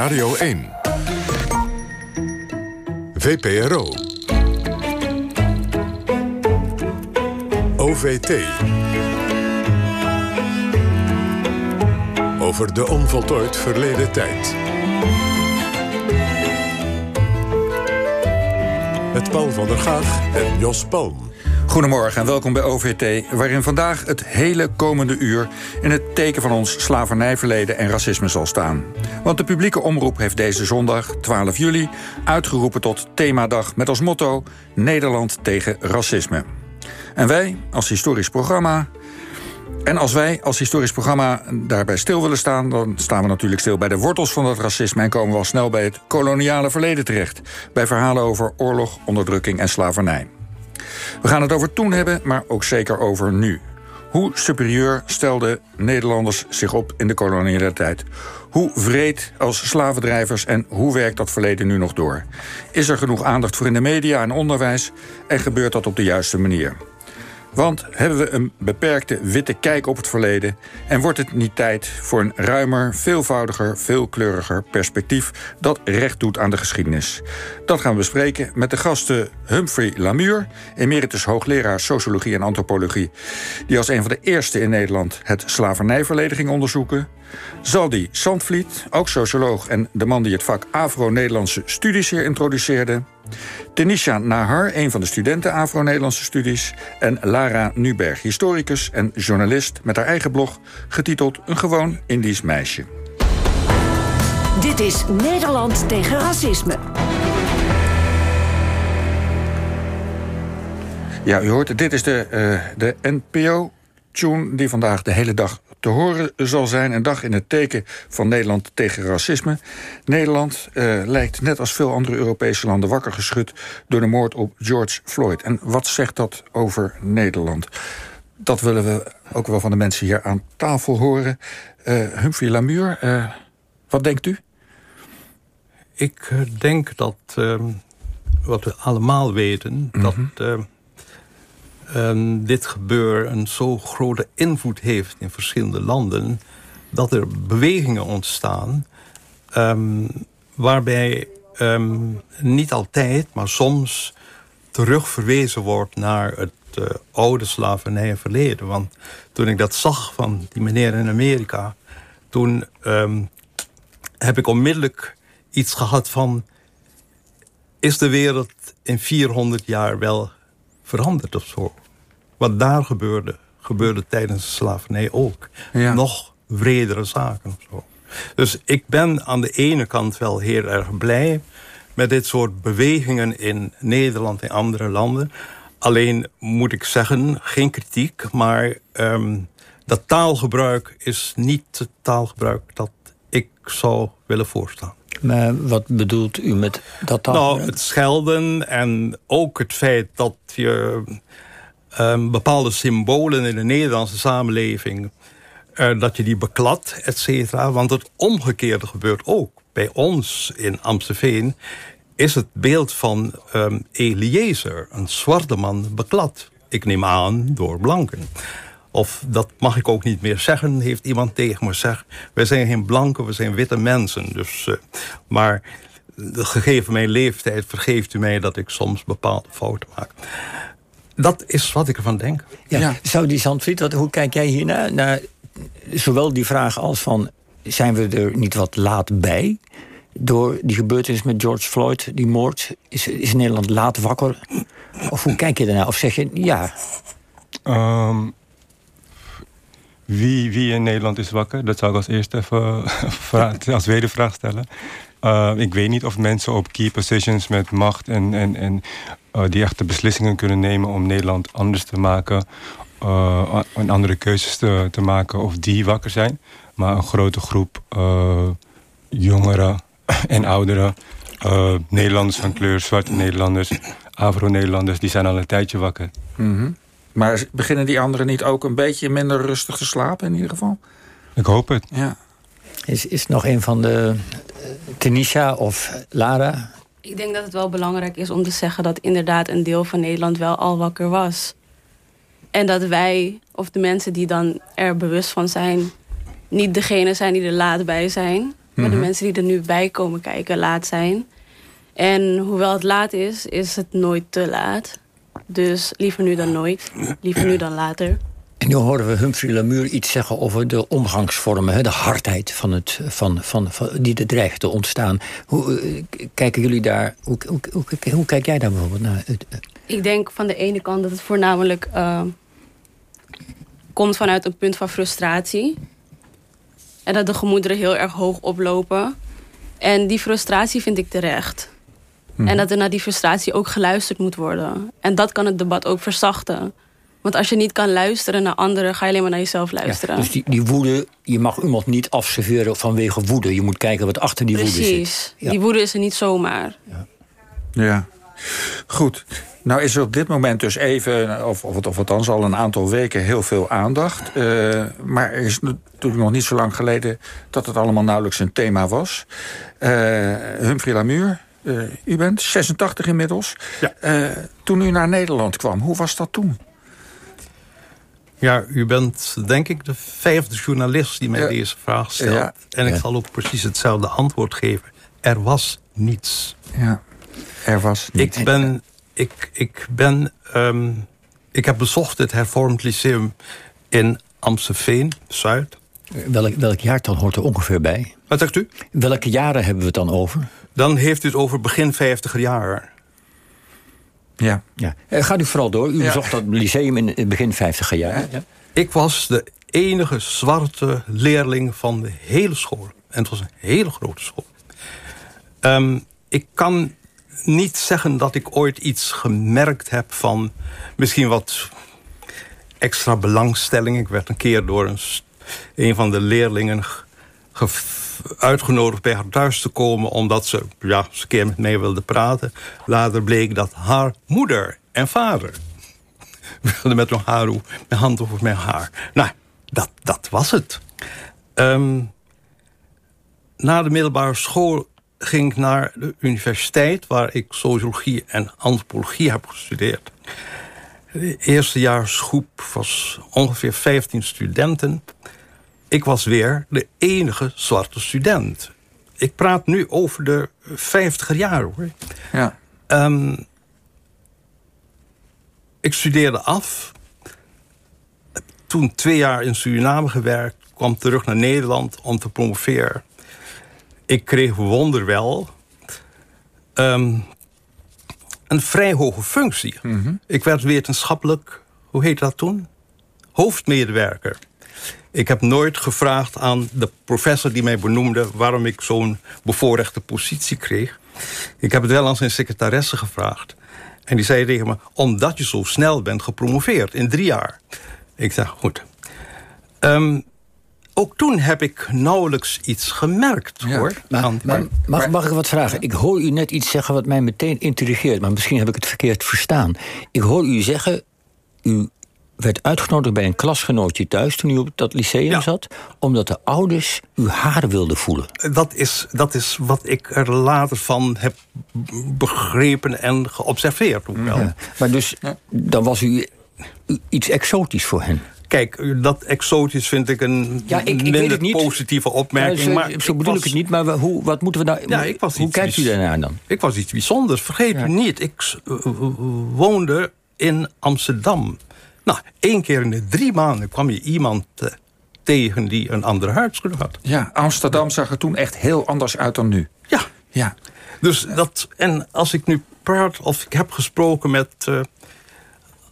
Radio 1. VPRO. OVT. Over de onvoltooid verleden tijd. Met Paul van der Gaag en Jos Palm. Goedemorgen en welkom bij OVT, waarin vandaag het hele komende uur in het teken van ons slavernijverleden en racisme zal staan. Want de publieke omroep heeft deze zondag, 12 juli, uitgeroepen tot themadag met als motto Nederland tegen racisme. En wij, als historisch programma, en als wij als historisch programma daarbij stil willen staan... dan staan we natuurlijk stil bij de wortels van dat racisme... en komen we al snel bij het koloniale verleden terecht. Bij verhalen over oorlog, onderdrukking en slavernij. We gaan het over toen hebben, maar ook zeker over nu. Hoe superieur stelden Nederlanders zich op in de koloniale tijd? Hoe vreed als slavendrijvers en hoe werkt dat verleden nu nog door? Is er genoeg aandacht voor in de media en onderwijs en gebeurt dat op de juiste manier? Want hebben we een beperkte witte kijk op het verleden... en wordt het niet tijd voor een ruimer, veelvoudiger, veelkleuriger perspectief... dat recht doet aan de geschiedenis? Dat gaan we bespreken met de gasten Humphrey Lamuur... emeritus hoogleraar sociologie en antropologie... die als een van de eerste in Nederland het slavernijverleden ging onderzoeken... Zaldi Sandvliet, ook socioloog en de man die het vak Afro-Nederlandse studies hier introduceerde... Tenisha Nahar, een van de studenten Afro-Nederlandse studies... en Lara Nuberg, historicus en journalist met haar eigen blog... getiteld Een gewoon Indisch meisje. Dit is Nederland tegen racisme. Ja, u hoort, dit is de, uh, de NPO-tune die vandaag de hele dag te horen zal zijn. Een dag in het teken van Nederland tegen racisme. Nederland uh, lijkt net als veel andere Europese landen wakker geschud... door de moord op George Floyd. En wat zegt dat over Nederland? Dat willen we ook wel van de mensen hier aan tafel horen. Uh, Humphrey Lamuur, uh, wat denkt u? Ik denk dat, ehm, wat we allemaal weten... Mm -hmm. dat ehm, um, dit gebeur een zo grote invloed heeft in verschillende landen... dat er bewegingen ontstaan um, waarbij um, niet altijd, maar soms terugverwezen wordt naar het uh, oude slavernijverleden. Want toen ik dat zag van die meneer in Amerika... toen heb ik onmiddellijk iets gehad van... is de wereld in 400 jaar wel veranderd of zo? Wat daar gebeurde, gebeurde tijdens de slavernij ook. Ja. Nog wredere zaken of zo. Dus ik ben aan de ene kant wel heel erg blij... met dit soort bewegingen in Nederland en andere landen. Alleen moet ik zeggen, geen kritiek, maar... Um, dat taalgebruik is niet het taalgebruik dat ik zou willen voorstaan. Maar wat bedoelt u met dat taalgebruik? Nou, het schelden en ook het feit dat je um, bepaalde symbolen in de Nederlandse samenleving... Uh, dat je die beklad, et cetera. Want het omgekeerde gebeurt ook. Bij ons in Amstelveen is het beeld van um, Eliezer, een zwarte man, beklad. Ik neem aan door blanken. Of dat mag ik ook niet meer zeggen, heeft iemand tegen me gezegd. Wij zijn geen blanken, we zijn witte mensen. Dus, uh, maar gegeven mijn leeftijd vergeeft u mij dat ik soms bepaalde fouten maak dat is wat ik ervan denk. Ja, Zou die Zandvliet, wat, hoe kijk jij hiernaar? Naar zowel die vraag als van... zijn we er niet wat laat bij? Door die gebeurtenis met George Floyd, die moord... is, is Nederland laat wakker? Of hoe kijk je daarnaar? Of zeg je ja? Um, wie, wie in Nederland is wakker? Dat zou ik als eerste even als wedervraag stellen. Uh, ik weet niet of mensen op key positions met macht en, en, en die echte beslissingen kunnen nemen om Nederland anders te maken. Uh, en andere keuzes te, te, maken of die wakker zijn. Maar een grote groep jongeren en ouderen, Nederlanders van kleur, zwarte Nederlanders, Afro-Nederlanders, die zijn al een tijdje wakker. Mm -hmm. Maar beginnen die anderen niet ook een beetje minder rustig te slapen in ieder geval? Ik hoop het. Ja. Is, is nog een van de Tanisha of Lara? Ik denk dat het wel belangrijk is om te zeggen dat inderdaad een deel van Nederland wel al wakker was. En dat wij, of de mensen die dan er bewust van zijn, niet degene zijn die er laat bij zijn. Maar de mensen die er nu bij komen kijken laat zijn. En hoewel het laat is, is het nooit te laat. Dus liever nu dan nooit. Liever nu dan later. En nu horen we Humphrey Lamur iets zeggen over de omgangsvormen, de hardheid van het, van, van, van, die er dreigt te ontstaan. Hoe eh, kijken jullie daar, hoe, hoe, hoe, hoe kijk jij daar bijvoorbeeld naar? Ik denk van de ene kant dat het voornamelijk eh, komt vanuit een punt van frustratie. En dat de gemoederen heel erg hoog oplopen. En die frustratie vind ik terecht. En dat er naar die frustratie ook geluisterd moet worden. En dat kan het debat ook verzachten. Want als je niet kan luisteren naar anderen, ga je alleen maar naar jezelf luisteren. Ja, dus die, die woede, je mag iemand niet afserveren vanwege woede. Je moet kijken wat achter die woede zit. Precies. Ja. Die woede is er niet zomaar. Ja. Goed. Nou is er op dit moment dus even, of, of, of althans al een aantal weken, heel veel aandacht. Uh, maar er is natuurlijk nog niet zo lang geleden dat het allemaal nauwelijks een thema was. Uh, Humphrey Lamur, uh, u bent 86 inmiddels. Ja. toen u naar Nederland kwam, hoe was dat toen? Ja, u bent denk ik de vijfde journalist die mij Ja. deze vraag stelt. Ja. En ik Ja. zal ook precies hetzelfde antwoord geven. Er was niets. Ja. Er was niet. Ik ben... Ik, ik ben... ehm, ik heb bezocht het hervormd lyceum in Amstelveen, Zuid. Welk, welk jaartal hoort er ongeveer bij? Wat zegt u? Welke jaren hebben we het dan over? Dan heeft u het over begin vijftiger jaren. Ja. Ja. Eh, gaat u vooral door. U bezocht dat lyceum in het begin 50 jaar. Ja. Ik was de enige zwarte leerling van de hele school. En het was een hele grote school. Ehm, ik kan niet zeggen dat ik ooit iets gemerkt heb van misschien wat extra belangstelling. Ik werd een keer door een, een van de leerlingen ge- ge- uitgenodigd bij haar thuis te komen... omdat ze ja, een keer met mij wilde praten. Later bleek dat haar moeder en vader wilde met mijn, haar, mijn hand over mijn haar. Nou, dat, dat was het. Ehm, na de middelbare school ging ik naar de universiteit... waar ik sociologie en antropologie heb gestudeerd. De eerstejaarsgroep was ongeveer 15 studenten. Ik was weer de enige zwarte student. Ik praat nu over de 50 jaar, hoor. Ja. Ehm, ik studeerde af. Toen twee jaar in Suriname gewerkt. Kwam terug naar Nederland om te promoveren. Ik kreeg wonderwel ehm, een vrij hoge functie. Ik werd wetenschappelijk, hoe heet dat toen? Hoofdmedewerker. Ik heb nooit gevraagd aan de professor die mij benoemde... waarom ik zo'n bevoorrechte positie kreeg. Ik heb het wel aan zijn secretaresse gevraagd. En die zei tegen me, omdat je zo snel bent gepromoveerd in drie jaar. Ik zei, goed. Ehm, ook toen heb ik nauwelijks iets gemerkt, Ja, hoor. Maar, aan- maar, mag, mag ik wat vragen? Ik hoor u net iets zeggen wat mij meteen intrigeert... maar misschien heb ik het verkeerd verstaan. Ik hoor u zeggen... u werd uitgenodigd bij een klasgenootje thuis... toen u op dat lyceum Ja. zat... omdat de ouders uw haar wilden voelen. dat, is, dat is wat ik er later van heb begrepen en geobserveerd. Ook wel. Ja. Maar dus, dan was u, u iets exotisch voor hen. Kijk, dat exotisch vind ik een Ja, ik- minder het niet. positieve opmerking. Ja, zo, maar zo bedoel ik was- het niet, maar hoe, wat moeten we nou... Ja, ik was hoe iets kijkt u daarnaar dan? Ik was iets bijzonders. Vergeet u niet, ik woonde in Amsterdam. Nou, één keer in de drie maanden kwam je iemand eh, tegen die een andere huidskleur had. ja, Amsterdam zag er toen echt heel anders uit dan nu. Ja, Ja. dus dat... En als ik nu praat of ik heb gesproken met eh,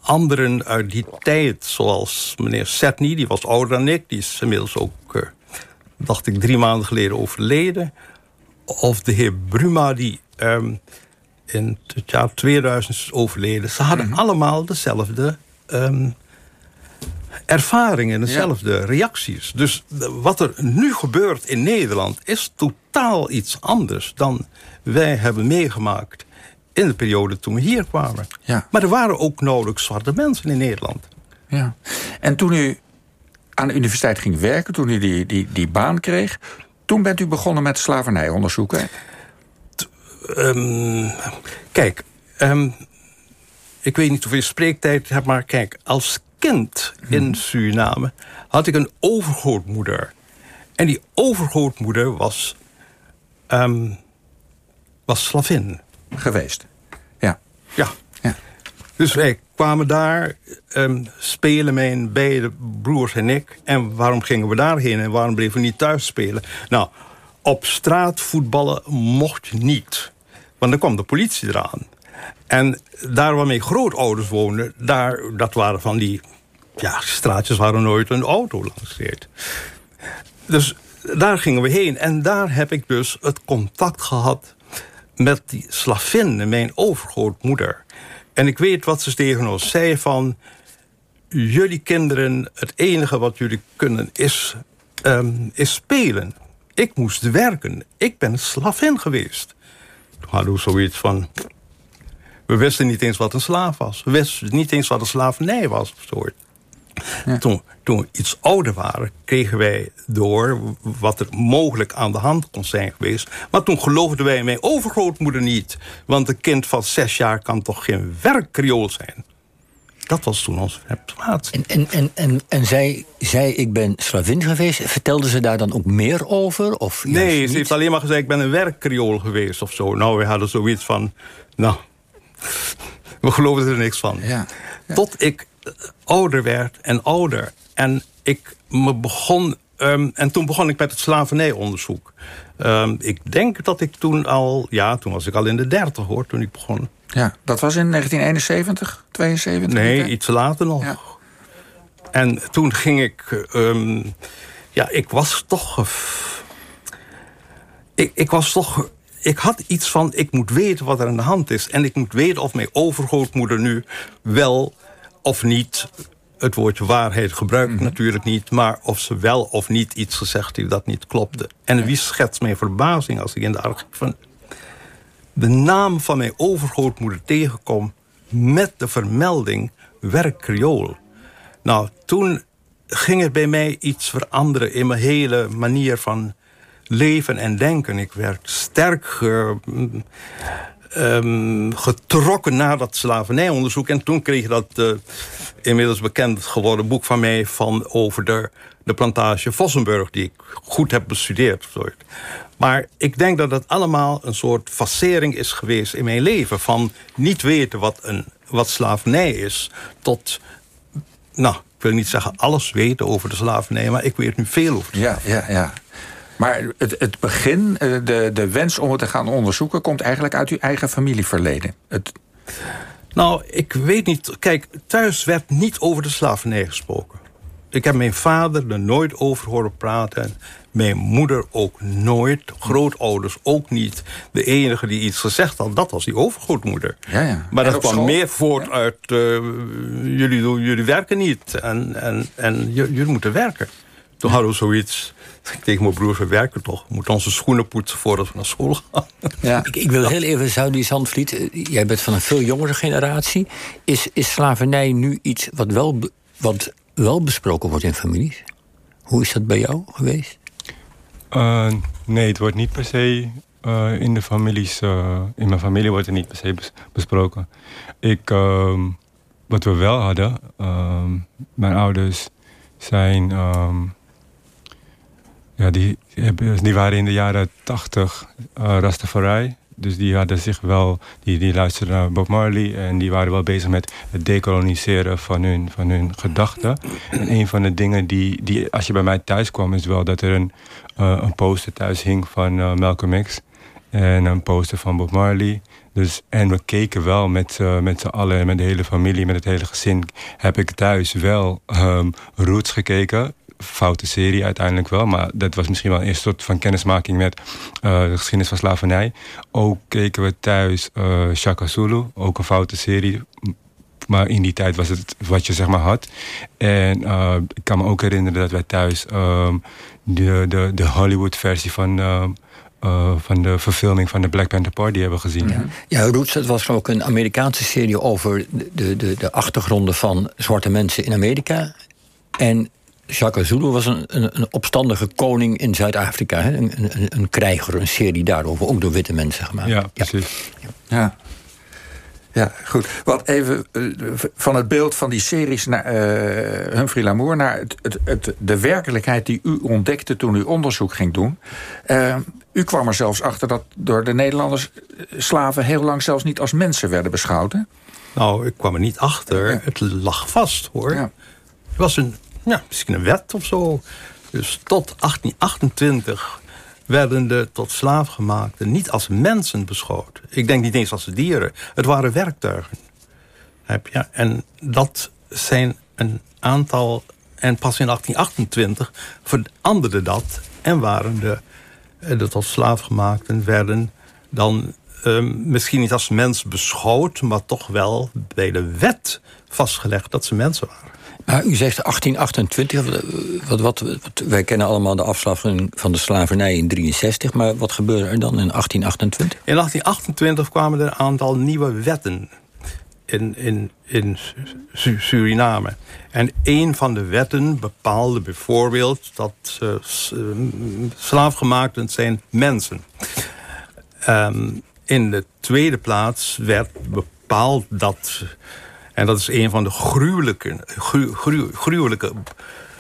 anderen uit die tijd... zoals meneer Setny, die was ouder dan ik. Die is inmiddels ook, eh, dacht ik, drie maanden geleden overleden. Of de heer Bruma, die ehm, in het jaar 2000 is overleden. Ze hadden allemaal dezelfde ehm, ervaringen, dezelfde reacties. Dus de- wat er nu gebeurt in Nederland is totaal iets anders dan wij hebben meegemaakt in de periode toen we hier kwamen. Ja. Maar er waren ook nauwelijks zwarte mensen in Nederland. Ja. En toen u aan de universiteit ging werken, toen u die, die, die baan kreeg... toen bent u begonnen met slavernijonderzoek, hè? Ehm, kijk, ehm, ik weet niet hoeveel spreektijd hebt, maar kijk, als kind in Suriname had ik een overgrootmoeder. En die overgrootmoeder was ehm, was slavin. Geweest. Ja. Ja. Ja. Dus wij kwamen daar, ehm, spelen mijn beide broers en ik. En waarom gingen we daarheen en waarom bleven we niet thuis spelen? Nou, op straat voetballen mocht niet. Want dan kwam de politie eraan. En daar waar mijn grootouders woonden, daar, dat waren van die ja, straatjes waar er nooit een auto langs. Dus daar gingen we heen. En daar heb ik dus het contact gehad met die slavin, mijn overgrootmoeder. En ik weet wat ze tegen ons zei van... jullie kinderen, het enige wat jullie kunnen is, ehm, is spelen. Ik moest werken. Ik ben slavin geweest. Toen hadden we zoiets van... We wisten niet eens wat een slaaf was. We wisten niet eens wat een slavernij was. Zo. Toen, toen we iets ouder waren, kregen wij door wat er mogelijk aan de hand kon zijn geweest. Maar toen geloofden wij mijn overgrootmoeder niet. Want een kind van zes jaar kan toch geen werkkreool zijn? Dat was toen onze plaats. En, en, en, en, en zij zei, ik ben slavin geweest. Vertelde ze daar dan ook meer over? Of Nee, ze heeft alleen maar gezegd, ik ben een werkkreool geweest of zo. Nou, we hadden zoiets van, nou, we geloofden er niks van. Ja. Tot ik eh, ouder werd en ouder. En ik me begon. ehm, en toen begon ik met het slavernijonderzoek. Ehm, ik denk dat ik toen al. Ja, toen was ik al in de dertig hoor, toen ik begon. ja. Dat was in 1971, 72? Nee, hè? iets later nog. Ja. En toen ging ik. ehm, ja, ik was toch. ik, ik was toch. Ik had iets van. Ik moet weten wat er aan de hand is. En ik moet weten of mijn overgrootmoeder nu wel of niet. Het woordje waarheid gebruik ik natuurlijk niet. Maar of ze wel of niet iets gezegd heeft dat niet klopte. En wie schetst mijn verbazing als ik in de archieven de naam van mijn overgrootmoeder tegenkom met de vermelding werk Creool. Nou, toen ging er bij mij iets veranderen in mijn hele manier van leven en denken. Ik werd sterk ge- ehm, getrokken naar dat slavernijonderzoek. En toen kreeg je dat eh, inmiddels bekend geworden boek van mij... van over de, de plantage Vossenburg, die ik goed heb bestudeerd. Maar ik denk dat het allemaal een soort facering is geweest in mijn leven... van niet weten wat, een, wat slavernij is, tot... nou, ik wil niet zeggen alles weten over de slavernij... maar ik weet nu veel over de Ja, ja, ja. Maar het, het begin, eh, de, de wens om het te gaan onderzoeken... komt eigenlijk uit uw eigen familieverleden. Het, Nou, ik weet niet. Kijk, thuis werd niet over de slavernij gesproken. Ik heb mijn vader er nooit over horen praten. Mijn moeder ook nooit. Grootouders ook niet. De enige die iets gezegd had, dat was die overgrootmoeder. Ja, ja. Maar En dat kwam school? meer voort uit... eh, jullie, doen- jullie werken niet. En, en, en jullie moeten werken. Toen hadden we zoiets... Ik tegen mijn broers, we werken toch. We moeten onze schoenen poetsen voordat we naar school gaan. ja. Ik, ik wil heel even, Saudi Zandvliet, eh, jij bent van een veel jongere generatie. Is, is slavernij nu iets wat wel, wat wel besproken wordt in families? Hoe is dat bij jou geweest? Eh, nee, het wordt niet per se eh, in de families. eh, in mijn familie wordt het niet per se bes- besproken. Ik, ehm, wat we wel hadden, ehm, mijn ouders zijn. ehm, ja, die, die waren in de jaren tachtig uh, Rastafari. Dus die hadden zich wel, die, die luisterden naar Bob Marley en die waren wel bezig met het decoloniseren van hun, van hun gedachten. En een van de dingen die, die, als je bij mij thuis kwam, is wel dat er een, eh, een poster thuis hing van eh, Malcolm X en een poster van Bob Marley. Dus, en we keken wel met, met z'n allen, met de hele familie, met het hele gezin. Heb ik thuis wel ehm, Roots gekeken. Foute serie uiteindelijk wel. Maar dat was misschien wel een eerste soort van kennismaking met eh, de geschiedenis van slavernij. Ook keken we thuis eh Shaka Zulu. Ook een foute serie. Maar in die tijd was het wat je zeg maar had. En eh, ik kan me ook herinneren dat wij thuis ehm, de, de, de Hollywood-versie van, ehm, eh, van de verfilming van de Black Panther Party hebben gezien. Ja, Roots, dat was ook een Amerikaanse serie over de, de, de achtergronden van zwarte mensen in Amerika. En Shaka Zulu was een, een, een opstandige koning in Zuid-Afrika. hè. Een, een, een krijger, een serie daarover, ook door witte mensen gemaakt. Ja, precies. Ja. Ja, goed. Wat even eh, van het beeld van die series naar eh, Humphrey Lamour naar het, het, het, de werkelijkheid die u ontdekte toen u onderzoek ging doen. Eh, U kwam er zelfs achter dat door de Nederlanders slaven heel lang zelfs niet als mensen werden beschouwd. Hè? Nou, ik kwam er niet achter. Het lag vast, hoor. Ja. Het was een, ja, misschien een wet of zo. Dus tot 1828 werden de tot slaafgemaakten niet als mensen beschouwd. Ik denk niet eens als dieren. Het waren werktuigen. Je? En dat zijn een aantal... En pas in 1828 veranderde dat... en waren de, de tot slaafgemaakten werden dan ehm, misschien niet als mens beschouwd... maar toch wel bij de wet vastgelegd dat ze mensen waren. Maar u zegt 1828, wat, wat, wij kennen allemaal de afschaffing van de slavernij in 63... maar wat gebeurde er dan in 1828? In 1828 kwamen er een aantal nieuwe wetten in, in, in Su- Suriname. En een van de wetten bepaalde bijvoorbeeld dat slaafgemaakten zijn mensen. Ehm, in de tweede plaats werd bepaald dat... en dat is een van de gruwelijke, gru- gru- gruwelijke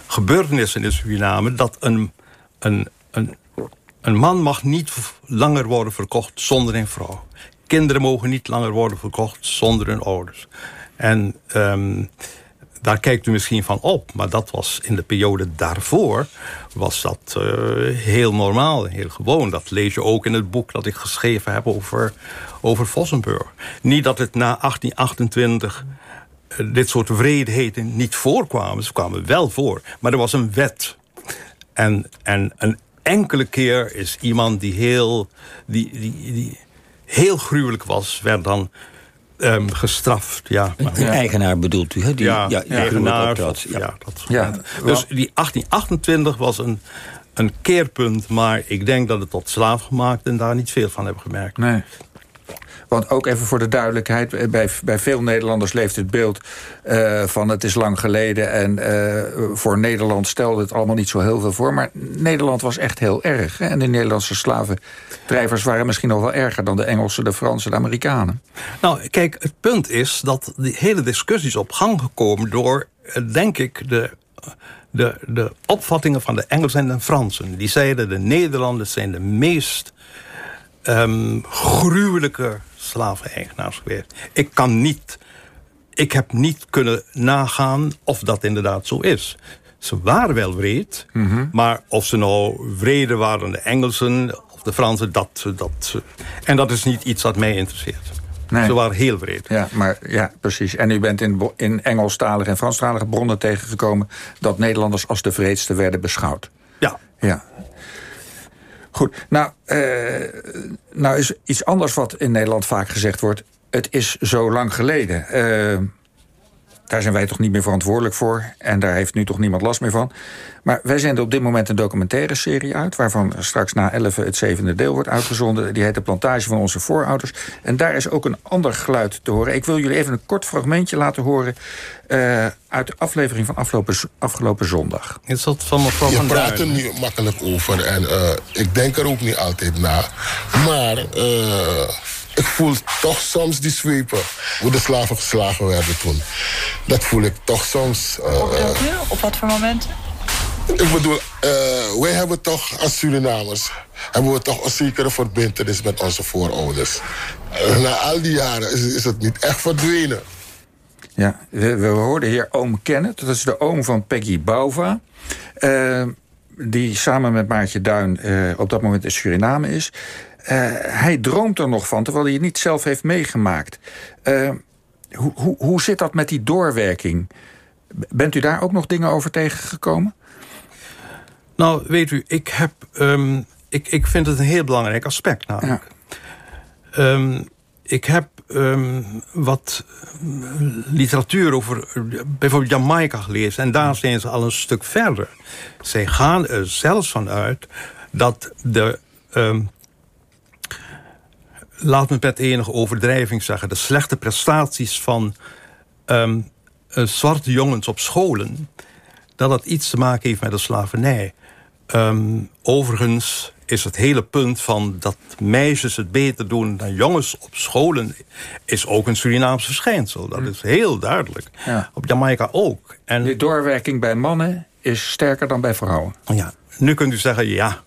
gebeurtenissen in Suriname... dat een, een, een, een man mag niet langer worden verkocht zonder een vrouw. Kinderen mogen niet langer worden verkocht zonder hun ouders. En ehm, daar kijkt u misschien van op. Maar dat was in de periode daarvoor was dat eh, heel normaal heel gewoon. Dat lees je ook in het boek dat ik geschreven heb over, over Vossenburg. Niet dat het na 1828 eh, dit soort wreedheden niet voorkwamen. Ze kwamen wel voor. Maar er was een wet. En, en een enkele keer is iemand die heel, die, die, die heel gruwelijk was... werd dan ehm, gestraft. Ja, maar- Een eigenaar bedoelt u, hè? Die, ja, ja, eigenaar. optrad. Ja, dat Ja. Dus die 1828 was een, een keerpunt. Maar ik denk dat het tot slaafgemaakten daar niet veel van hebben gemerkt. Nee. Want ook even voor de duidelijkheid, eh, bij, bij veel Nederlanders leeft het beeld eh, van het is lang geleden en eh, voor Nederland stelde het allemaal niet zo heel veel voor. Maar Nederland was echt heel erg. En de Nederlandse slavendrijvers waren misschien nog wel erger dan de Engelsen, de Fransen, de Amerikanen. Nou, kijk, het punt is dat die hele discussie is op gang gekomen... door, denk ik, de, de, de opvattingen van de Engelsen en de Fransen. Die zeiden de Nederlanders zijn de meest ehm, gruwelijke slaven-eigenaars geweest. Ik kan niet... Ik heb niet kunnen nagaan of dat inderdaad zo is. Ze waren wel wreed, maar of ze nou wreder waren de Engelsen of de Fransen, dat, dat... En dat is niet iets dat mij interesseert. Nee. Ze waren heel wreed. Ja, maar ja, precies. En u bent in, in Engelstalige en Franstalige bronnen tegengekomen dat Nederlanders als de vreedste werden beschouwd. Ja, Ja. Goed, nou, eh, nou is iets anders wat in Nederland vaak gezegd wordt. Het is zo lang geleden. Daar zijn wij toch niet meer verantwoordelijk voor. En daar heeft nu toch niemand last meer van. Maar wij zenden op dit moment een documentaire serie uit... waarvan straks na 11 het zevende deel wordt uitgezonden. Die heet De Plantage van onze voorouders. En daar is ook een ander geluid te horen. Ik wil jullie even een kort fragmentje laten horen... eh, uit de aflevering van afgelopen, afgelopen zondag. is dat van mevrouw Je van praat er nu makkelijk over en eh, ik denk er ook niet altijd na. Maar eh, ik voel toch soms die zwepen hoe de slaven geslagen werden toen. Dat voel ik toch soms. eh, Op wat voor moment? ik bedoel, eh, wij hebben toch als Surinamers... hebben we toch een zekere verbindenis met onze voorouders. Eh, na al die jaren is, is het niet echt verdwenen. Ja, we, we hoorden hier oom Kenneth. Dat is de oom van Peggy Bauva. eh, die samen met Maartje Duin eh, op dat moment in Suriname is. Eh, hij droomt er nog van, terwijl hij het niet zelf heeft meegemaakt. Eh, hoe, hoe, hoe zit dat met die doorwerking? Bent u daar ook nog dingen over tegengekomen? Nou, weet u, ik, heb, ehm, ik, ik vind het een heel belangrijk aspect namelijk. Ehm, ik heb ehm, wat eh, literatuur over bijvoorbeeld Jamaica gelezen... en daar zijn ze al een stuk verder. Zij gaan er zelfs van uit dat de... laat me met enige overdrijving zeggen... de slechte prestaties van ehm, eh, zwarte jongens op scholen... dat dat iets te maken heeft met de slavernij. Ehm, overigens is het hele punt van dat meisjes het beter doen dan jongens op scholen... is ook een Surinaams verschijnsel. Dat is heel duidelijk. Ja. Op Jamaica ook. En Die doorwerking bij mannen is sterker dan bij vrouwen. ja, nu kunt u zeggen, ja.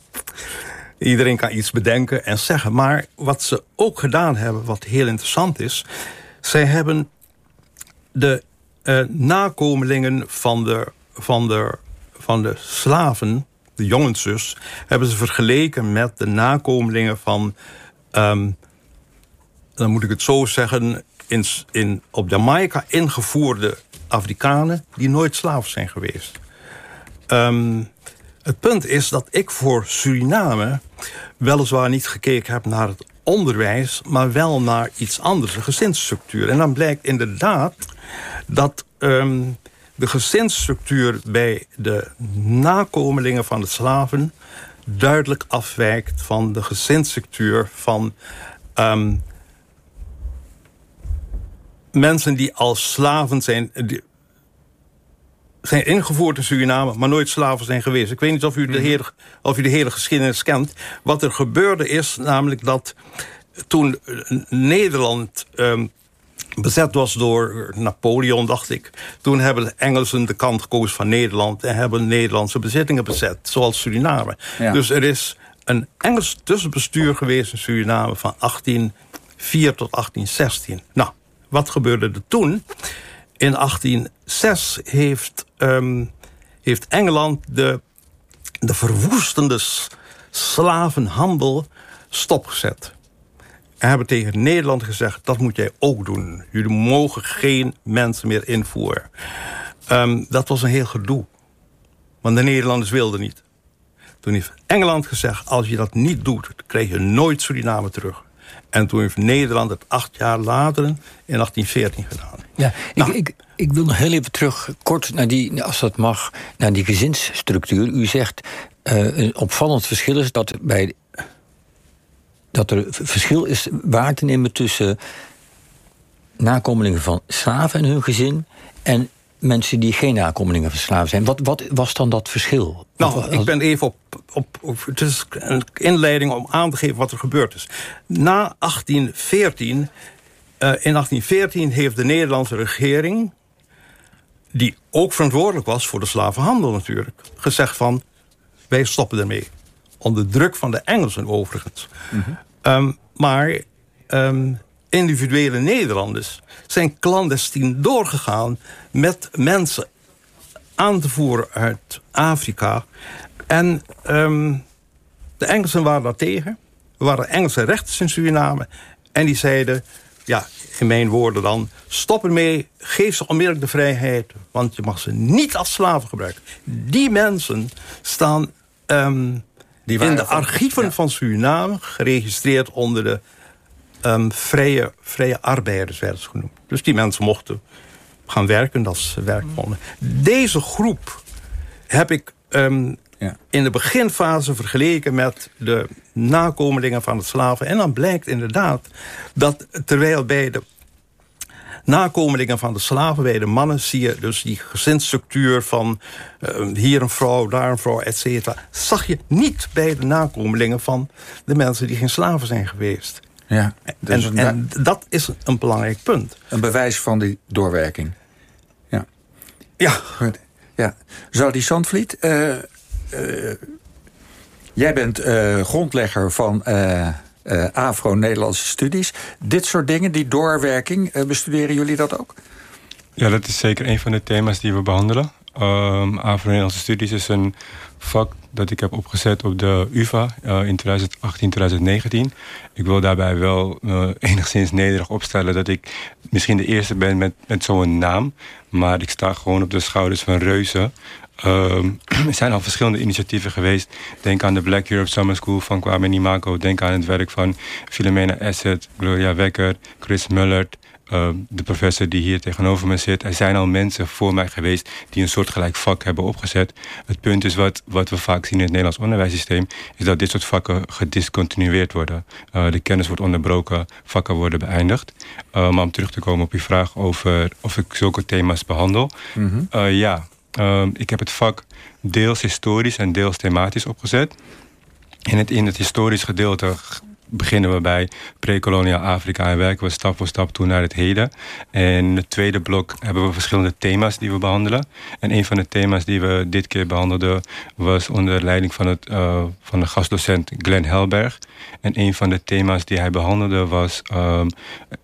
Iedereen kan iets bedenken en zeggen. Maar wat ze ook gedaan hebben, wat heel interessant is... zij hebben de uh, nakomelingen van de, van, de, van de slaven, de jongens dus... hebben ze vergeleken met de nakomelingen van... Um, dan moet ik het zo zeggen... In, in, op Jamaica ingevoerde Afrikanen... die nooit slaaf zijn geweest. Um, het punt is dat ik voor Suriname weliswaar niet gekeken heb naar het onderwijs... maar wel naar iets anders, de gezinsstructuur. En dan blijkt inderdaad dat um, de gezinsstructuur... bij de nakomelingen van de slaven... duidelijk afwijkt van de gezinsstructuur van... Um, mensen die als slaven zijn... zijn ingevoerd in Suriname, maar nooit slaven zijn geweest. Ik weet niet of u de, mhm. hele, of u de hele geschiedenis kent. Wat er gebeurde is namelijk dat toen Nederland um, bezet was door Napoleon, dacht ik. Toen hebben de Engelsen de kant gekozen van Nederland... en hebben Nederlandse bezittingen bezet, zoals Suriname. Dus er is een Engels tussenbestuur geweest in Suriname... van 1804 tot 1816. Nou, wat gebeurde er toen? In 1806 heeft, um, heeft Engeland de, de verwoestende slavenhandel stopgezet. En hebben tegen Nederland gezegd, dat moet jij ook doen. Jullie mogen geen mensen meer invoeren. Um, dat was een heel gedoe. Want de Nederlanders wilden niet. Toen heeft Engeland gezegd, als je dat niet doet... krijg je nooit Suriname terug. En toen heeft Nederland het acht jaar later in 1814 gedaan. Ja, nou, ik, ik, wil nog heel even terug, kort naar die, als dat mag, naar die gezinsstructuur. U zegt, uh, een opvallend verschil is dat, bij, dat er verschil is waar te nemen tussen nakomelingen van slaven en hun gezin en mensen die geen nakomelingen van slaven zijn. Wat, wat was dan dat verschil? Nou, ik ben even op, op, op, Het is een inleiding om aan te geven wat er gebeurd is. Na 1814... Uh, eh, in 1814 heeft de Nederlandse regering... die ook verantwoordelijk was voor de slavenhandel natuurlijk... gezegd van, wij stoppen ermee. Onder druk van de Engelsen overigens. Mm um, maar um, individuele Nederlanders zijn clandestien doorgegaan met mensen aan te voeren uit Afrika. En um, de Engelsen waren daar tegen. Er waren Engelse rechters in Suriname. En die zeiden, ja, in mijn woorden dan... stop ermee, geef ze onmiddellijk de vrijheid... want je mag ze niet als slaven gebruiken. Die mensen staan um, die in de archieven van Suriname... geregistreerd onder de um, vrije, vrije arbeiders werden ze genoemd. Dus die mensen mochten gaan werken als ze werk vonden. Deze groep heb ik um, ja. in de beginfase vergeleken met de nakomelingen van de slaven. En dan blijkt inderdaad dat terwijl bij de nakomelingen van de slaven, bij de mannen, zie je dus die gezinsstructuur van uh, hier een vrouw, daar een vrouw, et cetera. Zag je niet bij de nakomelingen van de mensen die geen slaven zijn geweest. Ja, dus en, en, dat is een belangrijk punt. Een bewijs van die doorwerking. Ja. Ja. Goed. Ja. die Zandvliet, uh, jij bent uh, grondlegger van Afro-Nederlandse studies. Dit soort dingen, die doorwerking, bestuderen jullie dat ook? Ja, dat is zeker een van de thema's die we behandelen. Um, Afro-Nederlandse studies is een vak dat ik heb opgezet op de UvA in 2018, 2019. Ik wil daarbij wel enigszins nederig opstellen dat ik misschien de eerste ben met, met zo'n naam. Maar ik sta gewoon op de schouders van reuzen. Uh, er zijn al verschillende initiatieven geweest. Denk aan de Black Europe Summer School van Kwame Nimako. Denk aan het werk van Philomena Asset, Gloria Wekker, Chris Mullert. Ehm, de professor die hier tegenover me zit. Er zijn al mensen voor mij geweest die een soortgelijk vak hebben opgezet. Het punt is wat, wat we vaak zien in het Nederlands onderwijssysteem... is dat dit soort vakken gediscontinueerd worden. Uh, de kennis wordt onderbroken, vakken worden beëindigd. Uh, maar om terug te komen op uw vraag over of ik zulke thema's behandel. Mm ja, ehm, ik heb het vak deels historisch en deels thematisch opgezet. In het, in het historisch gedeelte beginnen we bij pre-koloniaal Afrika en werken we stap voor stap toe naar het heden. En in het tweede blok hebben we verschillende thema's die we behandelen. En een van de thema's die we dit keer behandelden was onder leiding van, het, uh, van de gastdocent Glenn Helberg. En een van de thema's die hij behandelde was um,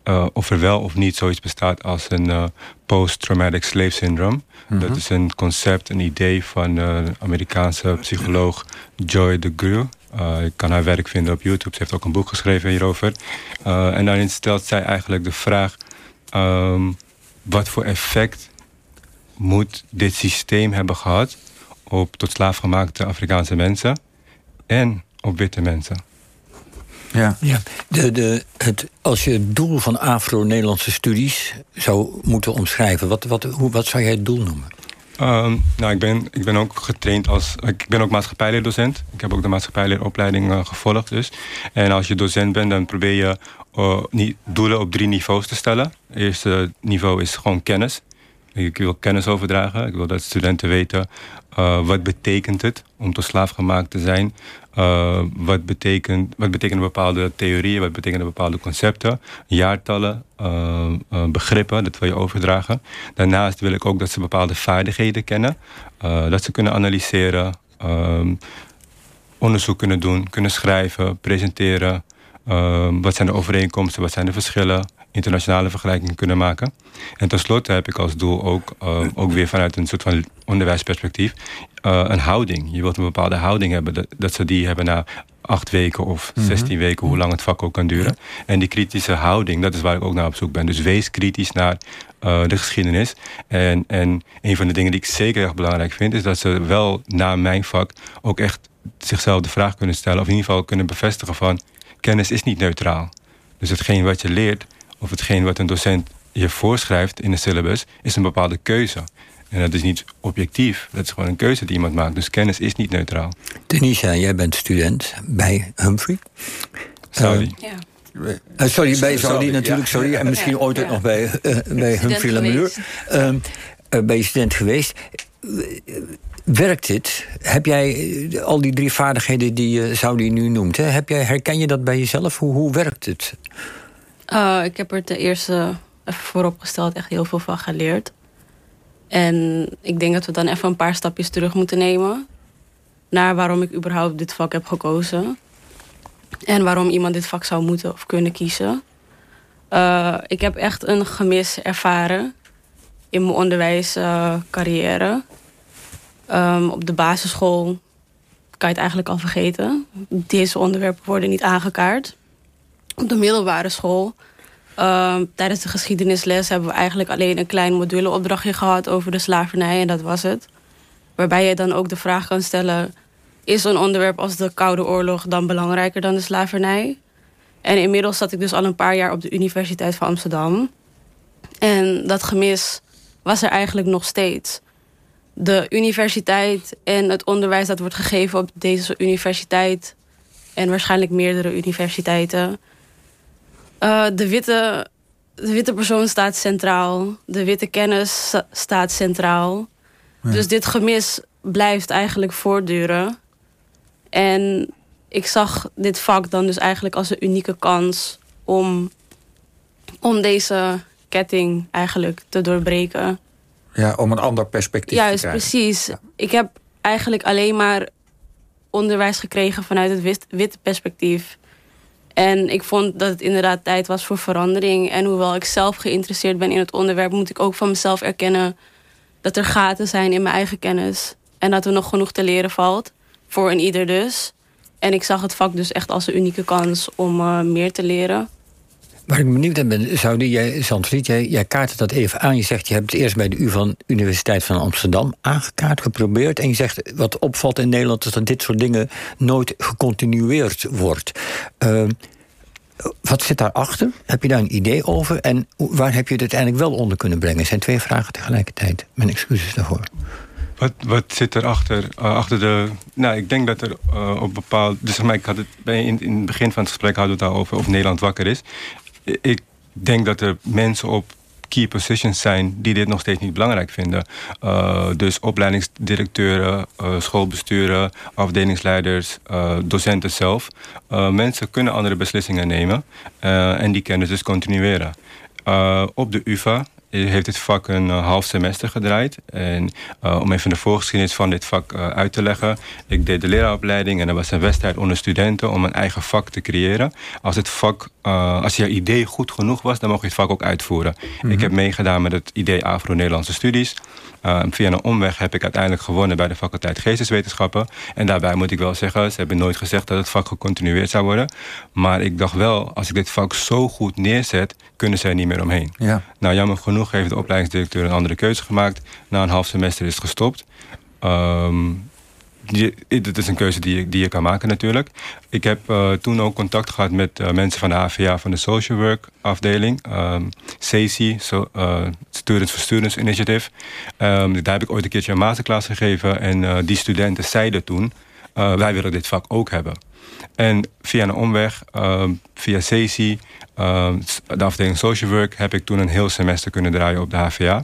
uh, of er wel of niet zoiets bestaat als een uh, post-traumatic slave syndrome. Mm -hmm. Dat is een concept, een idee van de Amerikaanse psycholoog Joy DeGruy. Uh, ik kan haar werk vinden op YouTube. Ze heeft ook een boek geschreven hierover. Uh, en daarin stelt zij eigenlijk de vraag... Um, wat voor effect moet dit systeem hebben gehad... op tot slaafgemaakte Afrikaanse mensen en op witte mensen? Ja. ja. De, de, het, als je het doel van Afro-Nederlandse studies zou moeten omschrijven... wat, wat, hoe, wat zou jij het doel noemen? Um, nou, ik ben, ik ben ook getraind als... Ik ben ook maatschappijleerdocent. Ik heb ook de maatschappijleeropleiding uh, gevolgd dus. En als je docent bent, dan probeer je niet, doelen op drie niveaus te stellen. Het eerste niveau is gewoon kennis. Ik wil kennis overdragen. Ik wil dat studenten weten uh, wat betekent het om tot slaaf gemaakt te zijn. Uh, wat, betekent, wat betekenen bepaalde theorieën, wat betekenen bepaalde concepten, jaartallen, uh, begrippen, dat wil je overdragen. Daarnaast wil ik ook dat ze bepaalde vaardigheden kennen, dat ze kunnen analyseren, um, onderzoek kunnen doen, kunnen schrijven, presenteren. Um, wat zijn de overeenkomsten, wat zijn de verschillen, internationale vergelijkingen kunnen maken. En tenslotte heb ik als doel ook, uh, ook weer vanuit een soort van onderwijsperspectief uh, een houding. Je wilt een bepaalde houding hebben, dat, dat ze die hebben na acht weken of zestien weken, hoe lang het vak ook kan duren. En die kritische houding, dat is waar ik ook naar op zoek ben. Dus wees kritisch naar uh, de geschiedenis. En, en een van de dingen die ik zeker erg belangrijk vind, is dat ze wel na mijn vak ook echt zichzelf de vraag kunnen stellen, of in ieder geval kunnen bevestigen van kennis is niet neutraal. Dus hetgeen wat je leert, of hetgeen wat een docent je voorschrijft in de syllabus, is een bepaalde keuze. En dat is niet objectief. Dat is gewoon een keuze die iemand maakt. Dus kennis is niet neutraal. Denisha, jij bent student bij Humphrey. Saudi. Ja. Uh, sorry, bij Saudi natuurlijk, sorry. En misschien Ja. ooit ook Ja. nog bij, uh, bij Humphrey geweest. Um, uh, ben je student geweest. Werkt dit? Heb jij uh, al die drie vaardigheden die uh, Saudi nu noemt... Hè? Heb jij, herken je dat bij jezelf? Hoe, hoe werkt het? Uh, ik heb er ten eerste even vooropgesteld echt heel veel van geleerd. En ik denk dat we dan even een paar stapjes terug moeten nemen... naar waarom ik überhaupt dit vak heb gekozen. En waarom iemand dit vak zou moeten of kunnen kiezen. Uh, ik heb echt een gemis ervaren in mijn onderwijscarrière. Um, op de basisschool kan je het eigenlijk al vergeten. Deze onderwerpen worden niet aangekaart. Op de middelbare school, uh, tijdens de geschiedenisles... hebben we eigenlijk alleen een klein moduleopdrachtje gehad over de slavernij. En dat was het. Waarbij je dan ook de vraag kan stellen... is een onderwerp als de Koude Oorlog dan belangrijker dan de slavernij? En inmiddels zat ik dus al een paar jaar op de Universiteit van Amsterdam. En dat gemis was er eigenlijk nog steeds. De universiteit en het onderwijs dat wordt gegeven op deze universiteit... en waarschijnlijk meerdere universiteiten... Uh, de, witte, de witte persoon staat centraal. De witte kennis staat centraal. Ja. Dus dit gemis blijft eigenlijk voortduren. En ik zag dit vak dan dus eigenlijk als een unieke kans... om, om deze ketting eigenlijk te doorbreken. Ja, om een ander perspectief Juist, te krijgen. precies. Ja. Ik heb eigenlijk alleen maar onderwijs gekregen vanuit het wit, witte perspectief. En ik vond dat het inderdaad tijd was voor verandering. En hoewel ik zelf geïnteresseerd ben in het onderwerp... moet ik ook van mezelf erkennen dat er gaten zijn in mijn eigen kennis. En dat er nog genoeg te leren valt. Voor een ieder dus. En ik zag het vak dus echt als een unieke kans om uh, meer te leren. Waar ik benieuwd naar ben, Saudi, jij, Zandvliet, jij, jij kaart dat even aan. Je zegt, je hebt het eerst bij de U van Universiteit van Amsterdam aangekaart, geprobeerd. En je zegt, wat opvalt in Nederland is dat dit soort dingen nooit gecontinueerd wordt. Uh, wat zit daarachter? Heb je daar een idee over? En waar heb je het uiteindelijk wel onder kunnen brengen? Het zijn twee vragen tegelijkertijd. Mijn excuses daarvoor. Wat, wat zit erachter? Uh, achter de. Nou, ik denk dat er uh, op bepaald. Dus zeg ik had het in, in het begin van het gesprek hadden we het al over of Nederland wakker is. Ik denk dat er mensen op key positions zijn die dit nog steeds niet belangrijk vinden. Uh, dus opleidingsdirecteuren, uh, schoolbesturen, afdelingsleiders, uh, docenten zelf. mensen kunnen andere beslissingen nemen en die kennis dus continueren. op de UvA heeft dit vak een uh, half semester gedraaid. En uh, om even de voorgeschiedenis van dit vak uh, uit te leggen. Ik deed de leraaropleiding en er was een wedstrijd onder studenten om een eigen vak te creëren. Als het vak, als je idee goed genoeg was, dan mocht je het vak ook uitvoeren. Mm-hmm. Ik heb meegedaan met het idee Afro-Nederlandse studies. Uh, via een omweg heb ik uiteindelijk gewonnen bij de faculteit Geesteswetenschappen. En daarbij moet ik wel zeggen, ze hebben nooit gezegd dat het vak gecontinueerd zou worden. Maar ik dacht wel, als ik dit vak zo goed neerzet, kunnen ze er niet meer omheen. Ja. Nou, jammer genoeg heeft de opleidingsdirecteur een andere keuze gemaakt. Na een half semester is het gestopt. Um, dit is een keuze die je, die je kan maken natuurlijk. Ik heb uh, toen ook contact gehad met uh, mensen van de HVA van de Social Work afdeling. Um, so, uh, Students for Students Initiative. Um, daar heb ik ooit een keertje een masterclass gegeven. En die studenten zeiden toen, wij willen dit vak ook hebben. En via een omweg, um, via SACI, de afdeling Social Work... heb ik toen een heel semester kunnen draaien op de HVA.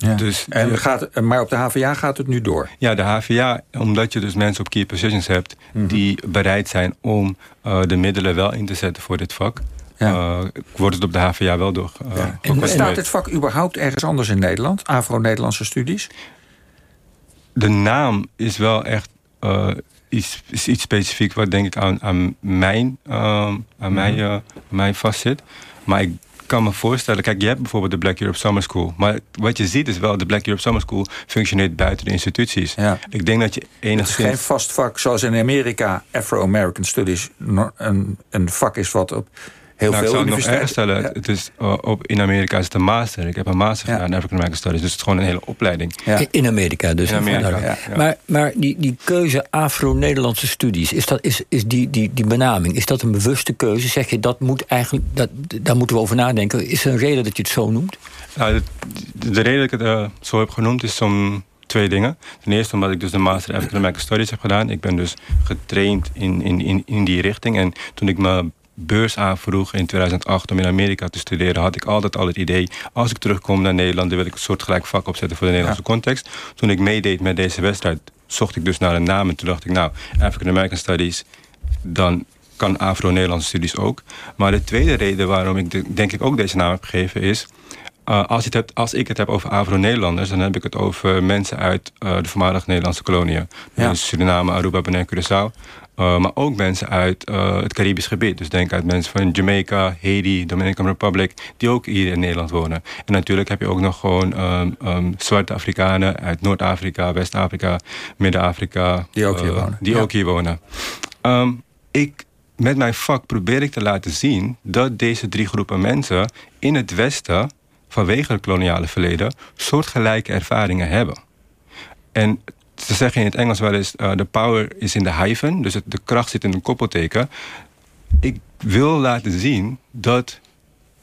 Ja. Dus en gaat, maar op de HVA gaat het nu door? Ja, de HVA, omdat je dus mensen op key positions hebt... Mhm. die bereid zijn om uh, de middelen wel in te zetten voor dit vak... Ja. Uh, wordt het op de HVA wel door. Uh, ja. en bestaat dit vak überhaupt ergens anders in Nederland? Afro-Nederlandse studies? De naam is wel echt iets, is iets specifiek wat denk ik aan, aan mijn, aan mm mij, mij vastzit. Maar ik kan me voorstellen, kijk, je hebt bijvoorbeeld de Black Europe Summer School. Maar wat je ziet is wel, de Black Europe Summer School functioneert buiten de instituties. Ja. Ik denk dat je enigszins... Het is geen vast vak zoals in Amerika Afro-American Studies een, een vak is wat op heel nou, veel ik zou het nog erg stellen. Het is, uh, op, in Amerika is het een master. Ik heb een master gedaan in African American Studies. Dus het is gewoon een hele opleiding. Ja. In Amerika dus. In Amerika, Maar, maar die, die keuze Afro-Nederlandse studies... Is, dat, is, is die, die, die benaming, is dat een bewuste keuze? Zeg je, dat moet eigenlijk, dat, daar moeten we over nadenken. Is er een reden dat je het zo noemt? Nou, de, de, reden dat ik het uh, zo heb genoemd is om twee dingen. Ten eerste omdat ik dus de Master African American Studies heb gedaan. Ik ben dus getraind in, in, in, in die richting. En toen ik me beurs aanvroeg in 2008 om in Amerika te studeren... had ik altijd al het idee, als ik terugkom naar Nederland... dan wil ik een soort gelijk vak opzetten voor de Nederlandse context. Toen ik meedeed met deze wedstrijd, zocht ik dus naar een naam... en toen dacht ik, nou, African American Studies... dan kan Afro-Nederlandse studies ook. Maar de tweede reden waarom ik denk ik ook deze naam heb gegeven is... Uh, als, het hebt, als ik het heb over Afro-Nederlanders... dan heb ik het over mensen uit uh, de voormalige Nederlandse koloniën. Ja. Dus Suriname, Aruba, Bonaire, Curaçao. Uh, maar ook mensen uit uh, het Caribisch gebied. Dus denk uit mensen van Jamaica, Haiti, Dominican Republic... die ook hier in Nederland wonen. En natuurlijk heb je ook nog gewoon um, um, zwarte Afrikanen... uit Noord-Afrika, West-Afrika, Midden-Afrika... Die ook hier uh, wonen. Die ook hier wonen. Um, ik, met mijn vak probeer ik te laten zien... dat deze drie groepen mensen in het Westen... vanwege het koloniale verleden... soortgelijke ervaringen hebben. En ze zeggen in het Engels wel eens... Uh, the power is in the hyphen, dus het, de kracht zit in een koppelteken. Ik wil laten zien dat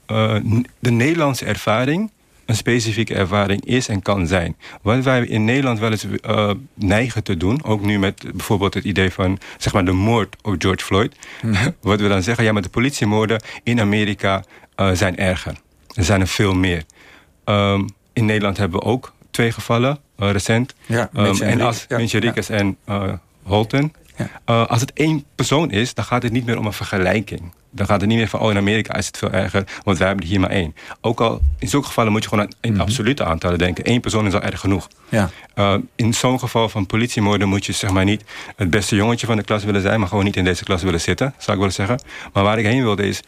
uh, de Nederlandse ervaring een specifieke ervaring is en kan zijn. Wat wij in Nederland wel eens uh, neigen te doen... ook nu met bijvoorbeeld het idee van zeg maar, de moord op George Floyd... Mhm. wat we dan zeggen, ja, maar de politiemoorden in Amerika zijn erger. Er zijn er veel meer. Um, in Nederland hebben we ook twee gevallen, uh, recent. Ja, um, en als ja, en uh, Holton. Ja. Uh, als het één persoon is, dan gaat het niet meer om een vergelijking. Dan gaat het niet meer van, oh in Amerika is het veel erger, want wij hebben er hier maar één. Ook al, in zulke gevallen moet je gewoon in mm -hmm. absolute aantallen denken. Eén persoon is al erg genoeg. Ja. In zo'n geval van politiemoorden moet je zeg maar niet het beste jongetje van de klas willen zijn, maar gewoon niet in deze klas willen zitten, zou ik willen zeggen. Maar waar ik heen wilde is,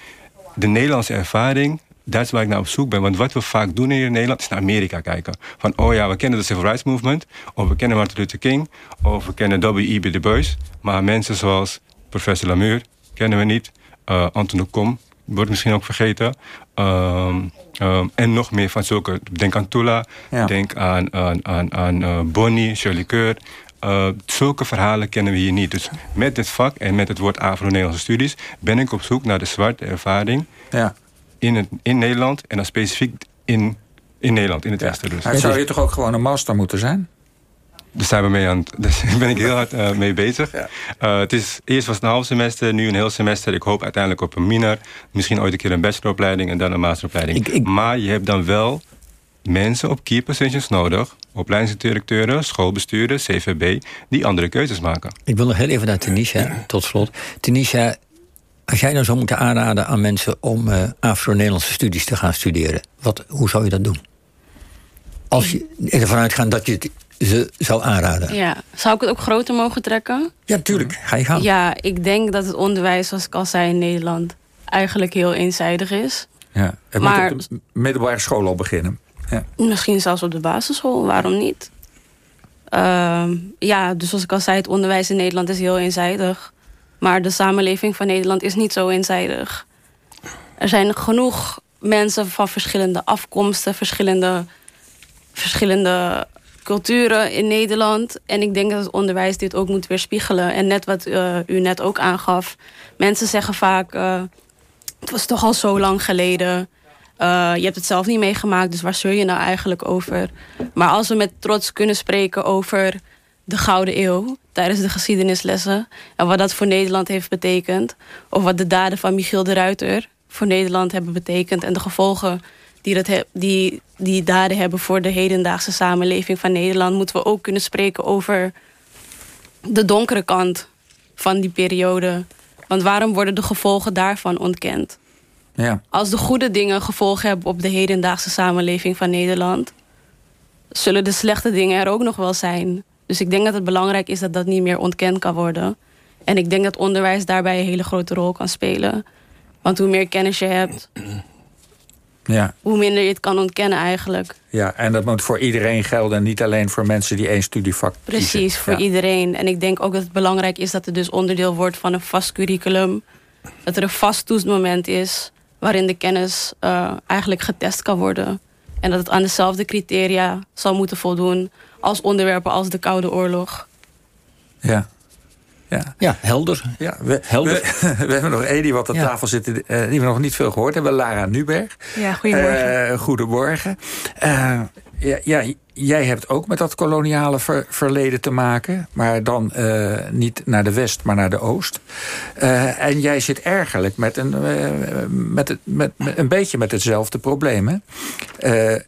de Nederlandse ervaring dat is waar ik naar op zoek ben. Want wat we vaak doen hier in Nederland is naar Amerika kijken. Van, oh ja, we kennen de Civil Rights Movement. Of we kennen Martin Luther King. Of we kennen W.E.B. Du Bois. Maar mensen zoals professor Lamur kennen we niet. Uh, Anton de Kom wordt misschien ook vergeten. Um, um, en nog meer van zulke. Denk aan Tula. Ja. Denk aan, aan, aan, aan uh, Bonnie, Shirley Keur. Uh, zulke verhalen kennen we hier niet. Dus met dit vak en met het woord Afro-Nederlandse studies... ben ik op zoek naar de zwarte ervaring... Ja in, het, in Nederland en dan specifiek in, in Nederland, in het Westen dus. zou je toch ook gewoon een master moeten zijn? Dus zijn we mee aan het, dus daar ben ik heel hard uh, mee bezig. Uh, het is, eerst was het een half semester, nu een heel semester. Ik hoop uiteindelijk op een minor. Misschien ooit een keer een bacheloropleiding en dan een masteropleiding. Ik, ik... Maar je hebt dan wel mensen op key positions nodig. Opleidingsdirecteuren, schoolbesturen, CVB, die andere keuzes maken. Ik wil nog heel even naar Tunisia, tot slot. Tunisia, als jij nou zou moeten aanraden aan mensen om uh, Afro-Nederlandse studies te gaan studeren, wat, hoe zou je dat doen? Als je ervan uitgaat dat je het ze zou aanraden. Ja, zou ik het ook groter mogen trekken? Ja, tuurlijk. Ga je gaan. Ja, ik denk dat het onderwijs, zoals ik al zei in Nederland, eigenlijk heel eenzijdig is. Ja, het maar, moet op de middelbare school al beginnen. Ja. Misschien zelfs op de basisschool, waarom niet? Uh, ja, dus zoals ik al zei, het onderwijs in Nederland is heel eenzijdig. Maar de samenleving van Nederland is niet zo eenzijdig. Er zijn genoeg mensen van verschillende afkomsten, verschillende, verschillende culturen in Nederland. En ik denk dat het onderwijs dit ook moet weerspiegelen. En net wat uh, u net ook aangaf. Mensen zeggen vaak, uh, het was toch al zo lang geleden. Uh, je hebt het zelf niet meegemaakt, dus waar zul je nou eigenlijk over? Maar als we met trots kunnen spreken over de Gouden Eeuw... tijdens de geschiedenislessen... en wat dat voor Nederland heeft betekend... of wat de daden van Michiel de Ruiter voor Nederland hebben betekend... en de gevolgen die, dat die, die daden hebben voor de hedendaagse samenleving van Nederland... moeten we ook kunnen spreken over de donkere kant van die periode. Want waarom worden de gevolgen daarvan ontkend? Ja. Als de goede dingen gevolgen hebben op de hedendaagse samenleving van Nederland... zullen de slechte dingen er ook nog wel zijn. Dus ik denk dat het belangrijk is dat dat niet meer ontkend kan worden. En ik denk dat onderwijs daarbij een hele grote rol kan spelen. Want hoe meer kennis je hebt, ja. hoe minder je het kan ontkennen eigenlijk. Ja, en dat moet voor iedereen gelden... en niet alleen voor mensen die één studievak Precies, voor iedereen. En ik denk ook dat het belangrijk is dat het dus onderdeel wordt van een vast curriculum. Dat er een vast toetsmoment is waarin de kennis uh, eigenlijk getest kan worden. En dat het aan dezelfde criteria zal moeten voldoen... als onderwerpen als de Koude Oorlog. Ja. Ja, ja helder. Ja, we, helder. We, we hebben nog één die wat aan tafel zit, uh, die we nog niet veel gehoord hebben. Lara Nuberg. Ja, goedemorgen. Uh, goedemorgen. Uh, ja, ja, jij hebt ook met dat koloniale ver, verleden te maken. Maar dan niet naar de west, maar naar de oost. en jij zit eigenlijk met een, met, het, met, met, een beetje met hetzelfde probleem. Hè?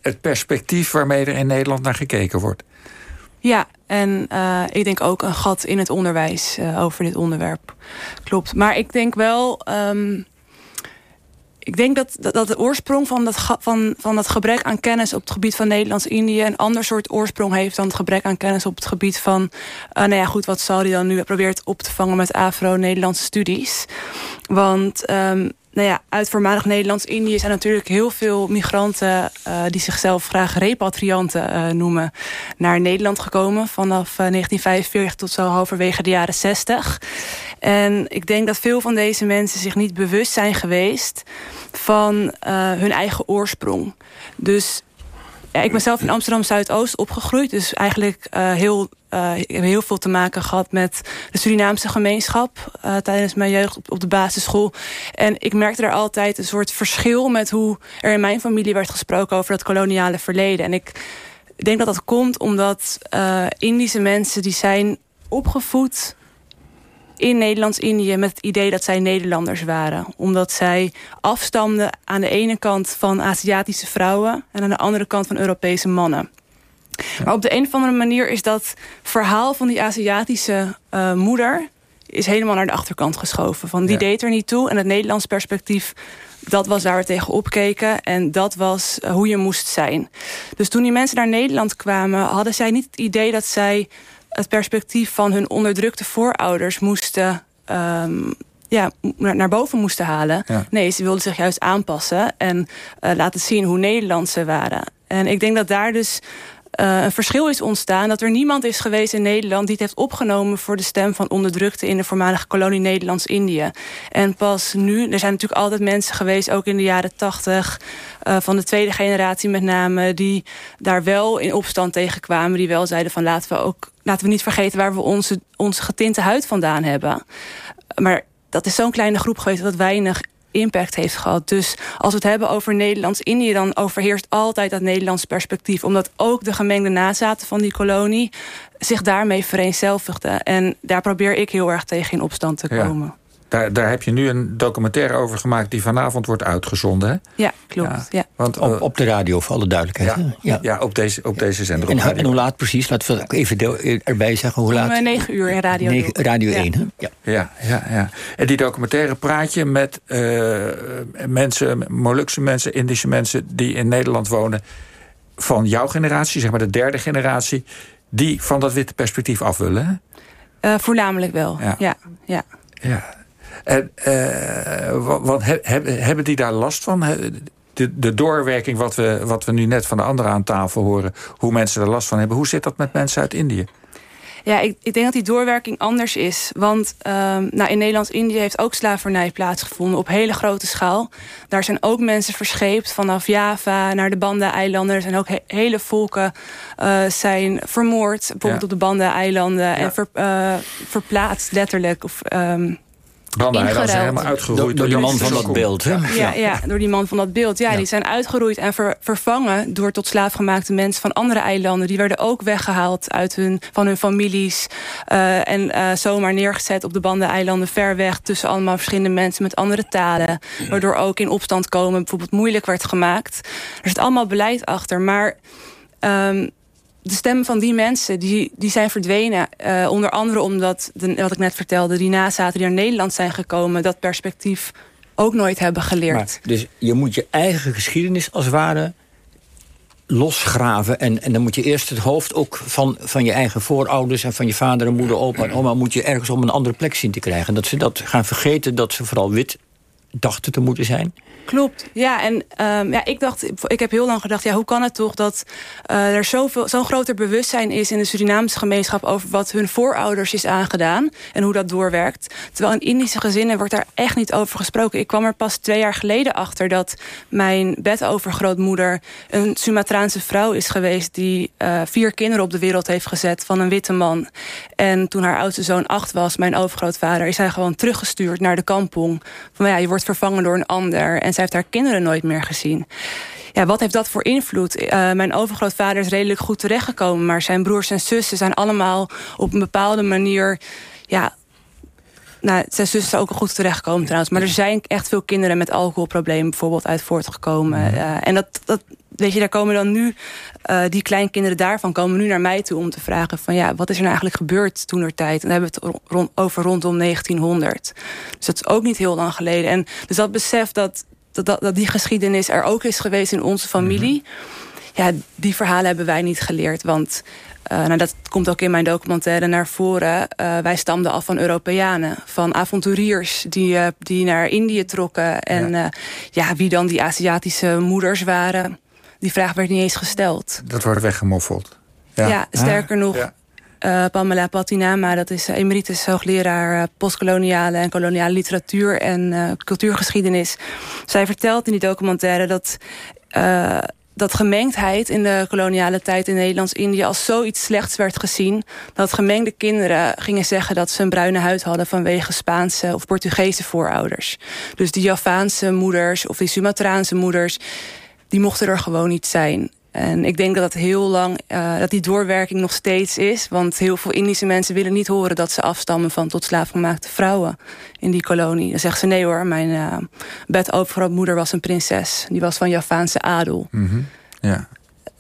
het perspectief waarmee er in Nederland naar gekeken wordt. Ja, en uh, ik denk ook een gat in het onderwijs uh, over dit onderwerp. Klopt. Maar ik denk wel... Um, ik denk dat, dat, de oorsprong van dat, van, van dat gebrek aan kennis op het gebied van Nederlands-Indië een ander soort oorsprong heeft dan het gebrek aan kennis op het gebied van, uh, nou ja, goed, wat Saudi dan nu probeert op te vangen met Afro-Nederlandse studies. Want um, nou ja, uit voormalig Nederlands-Indië zijn natuurlijk heel veel migranten... Uh, die zichzelf graag repatrianten uh, noemen, naar Nederland gekomen... vanaf uh, 1945 tot zo halverwege de jaren 60. En ik denk dat veel van deze mensen zich niet bewust zijn geweest... van hun eigen oorsprong. Dus ja, ik ben zelf in Amsterdam Zuidoost opgegroeid. Dus eigenlijk heel, uh, ik heb heel veel te maken gehad met de Surinaamse gemeenschap. Uh, tijdens mijn jeugd op, de basisschool. En ik merkte daar altijd een soort verschil met hoe er in mijn familie werd gesproken over dat koloniale verleden. En ik denk dat dat komt omdat Indische mensen die zijn opgevoed in Nederlands-Indië met het idee dat zij Nederlanders waren. Omdat zij afstamden aan de ene kant van Aziatische vrouwen... en aan de andere kant van Europese mannen. Maar op de een of andere manier is dat verhaal van die Aziatische uh, moeder... is helemaal naar de achterkant geschoven. Van die deed er niet toe en het Nederlands perspectief... dat was waar we tegen opkeken en dat was uh, hoe je moest zijn. Dus toen die mensen naar Nederland kwamen... hadden zij niet het idee dat zij het perspectief van hun onderdrukte voorouders moesten... Um, ja, naar boven moesten halen. Nee, ze wilden zich juist aanpassen en uh, laten zien hoe Nederland ze waren. En ik denk dat daar dus uh, een verschil is ontstaan. Dat er niemand is geweest in Nederland die het heeft opgenomen... voor de stem van onderdrukte in de voormalige kolonie Nederlands-Indië. En pas nu, er zijn natuurlijk altijd mensen geweest... ook in de jaren tachtig, uh, van de tweede generatie met name... die daar wel in opstand tegen kwamen. Die wel zeiden van laten we, ook, laten we niet vergeten... waar we onze, onze getinte huid vandaan hebben. Maar dat is zo'n kleine groep geweest... dat weinig impact heeft gehad. Dus als we het hebben over Nederlands-Indië... dan overheerst altijd dat Nederlands perspectief. Omdat ook de gemengde nazaten van die kolonie... zich daarmee vereenzelvigden. En daar probeer ik heel erg tegen in opstand te komen. Daar, daar heb je nu een documentaire over gemaakt... die vanavond wordt uitgezonden. Hè? Ja, klopt. Ja. Want, op, uh, op de radio, voor alle duidelijkheid. Ja, ja. ja. op, deze, op deze zender. En, en, hoe laat precies? Laten we even de, erbij zeggen. Hoe laat? Om 9 uur in Radio 9, Radio 1, hè? Ja. Ja, ja, ja. En die documentaire praat je met uh, mensen... Molukse mensen, Indische mensen... die in Nederland wonen... van jouw generatie, zeg maar de derde generatie... die van dat witte perspectief af willen, uh, voornamelijk wel, ja. ja, ja. ja. En, uh, he, hebben die daar last van? De, de, doorwerking wat we, wat we nu net van de anderen aan tafel horen... hoe mensen er last van hebben. Hoe zit dat met mensen uit Indië? Ja, ik, ik denk dat die doorwerking anders is. Want um, nou, in Nederlands-Indië heeft ook slavernij plaatsgevonden... op hele grote schaal. Daar zijn ook mensen verscheept vanaf Java naar de Banda-eilanden. Er zijn ook he hele volken uh, zijn vermoord. Bijvoorbeeld ja. op de Banda-eilanden. Ja. En ver, uh, verplaatst letterlijk. Of, um, Banda zijn helemaal uitgeroeid. Door, door die man van dat beeld. Hè? Ja, ja, door die man van dat beeld. Ja, ja. die zijn uitgeroeid en ver, vervangen door tot slaafgemaakte mensen van andere eilanden. Die werden ook weggehaald uit hun, van hun families. Uh, en uh, zomaar neergezet op de banden-eilanden ver weg... tussen allemaal verschillende mensen met andere talen. Waardoor ook in opstand komen bijvoorbeeld moeilijk werd gemaakt. Er zit allemaal beleid achter, maar... Um, de stemmen van die mensen die, die zijn verdwenen. Uh, onder andere omdat, de, wat ik net vertelde... die nazaten die naar Nederland zijn gekomen... dat perspectief ook nooit hebben geleerd. Maar, dus je moet je eigen geschiedenis als ware losgraven. En, en dan moet je eerst het hoofd ook van, van je eigen voorouders... en van je vader en moeder, opa en oma... moet je ergens op een andere plek zien te krijgen. Dat ze dat gaan vergeten, dat ze vooral wit dachten te moeten zijn. Klopt, ja. En um, ja, ik dacht, ik heb heel lang gedacht, ja, hoe kan het toch dat uh, er zoveel, zo'n groter bewustzijn is in de Surinaamse gemeenschap over wat hun voorouders is aangedaan en hoe dat doorwerkt. Terwijl in Indische gezinnen wordt daar echt niet over gesproken. Ik kwam er pas twee jaar geleden achter dat mijn bedovergrootmoeder een Sumatraanse vrouw is geweest die uh, vier kinderen op de wereld heeft gezet van een witte man. En toen haar oudste zoon acht was, mijn overgrootvader, is hij gewoon teruggestuurd naar de kampong. Van ja, je wordt vervangen door een ander. En zij heeft haar kinderen nooit meer gezien. Ja, wat heeft dat voor invloed? Uh, mijn overgrootvader is redelijk goed terechtgekomen... maar zijn broers en zussen zijn allemaal op een bepaalde manier... Ja, nou, zijn zussen zijn ook goed terechtgekomen trouwens. Maar er zijn echt veel kinderen met alcoholproblemen bijvoorbeeld uit voortgekomen. Uh, en dat, dat, weet je, daar komen dan nu... Uh, die kleinkinderen daarvan komen nu naar mij toe om te vragen... van ja, wat is er nou eigenlijk gebeurd toen er tijd? En dan hebben we het rond, over rondom 1900. Dus dat is ook niet heel lang geleden. En dus dat besef dat, dat, dat, dat die geschiedenis er ook is geweest in onze familie... ja, die verhalen hebben wij niet geleerd. Want uh, nou, dat komt ook in mijn documentaire naar voren. Uh, wij stamden af van Europeanen, van avonturiers die, uh, die naar Indië trokken. En ja. ja, wie dan die Aziatische moeders waren, die vraag werd niet eens gesteld. Dat wordt weggemoffeld. Ja, ja sterker ah, nog, ja. Uh, Pamela Patinama, dat is emeritus hoogleraar postkoloniale en koloniale literatuur en uh, cultuurgeschiedenis. Zij vertelt in die documentaire dat dat gemengdheid in de koloniale tijd in Nederlands-Indië als zoiets slechts werd gezien. Dat gemengde kinderen gingen zeggen dat ze een bruine huid hadden vanwege Spaanse of Portugese voorouders. Dus die Javaanse moeders of die Sumatraanse moeders, die mochten er gewoon niet zijn. En ik denk dat dat heel lang, uh, dat die doorwerking nog steeds is. Want heel veel Indische mensen willen niet horen dat ze afstammen van tot slaafgemaakte vrouwen in die kolonie. Dan zeggen ze nee hoor, mijn uh, bedovergrootmoeder was een prinses. Die was van Javaanse adel. -hmm. Ja.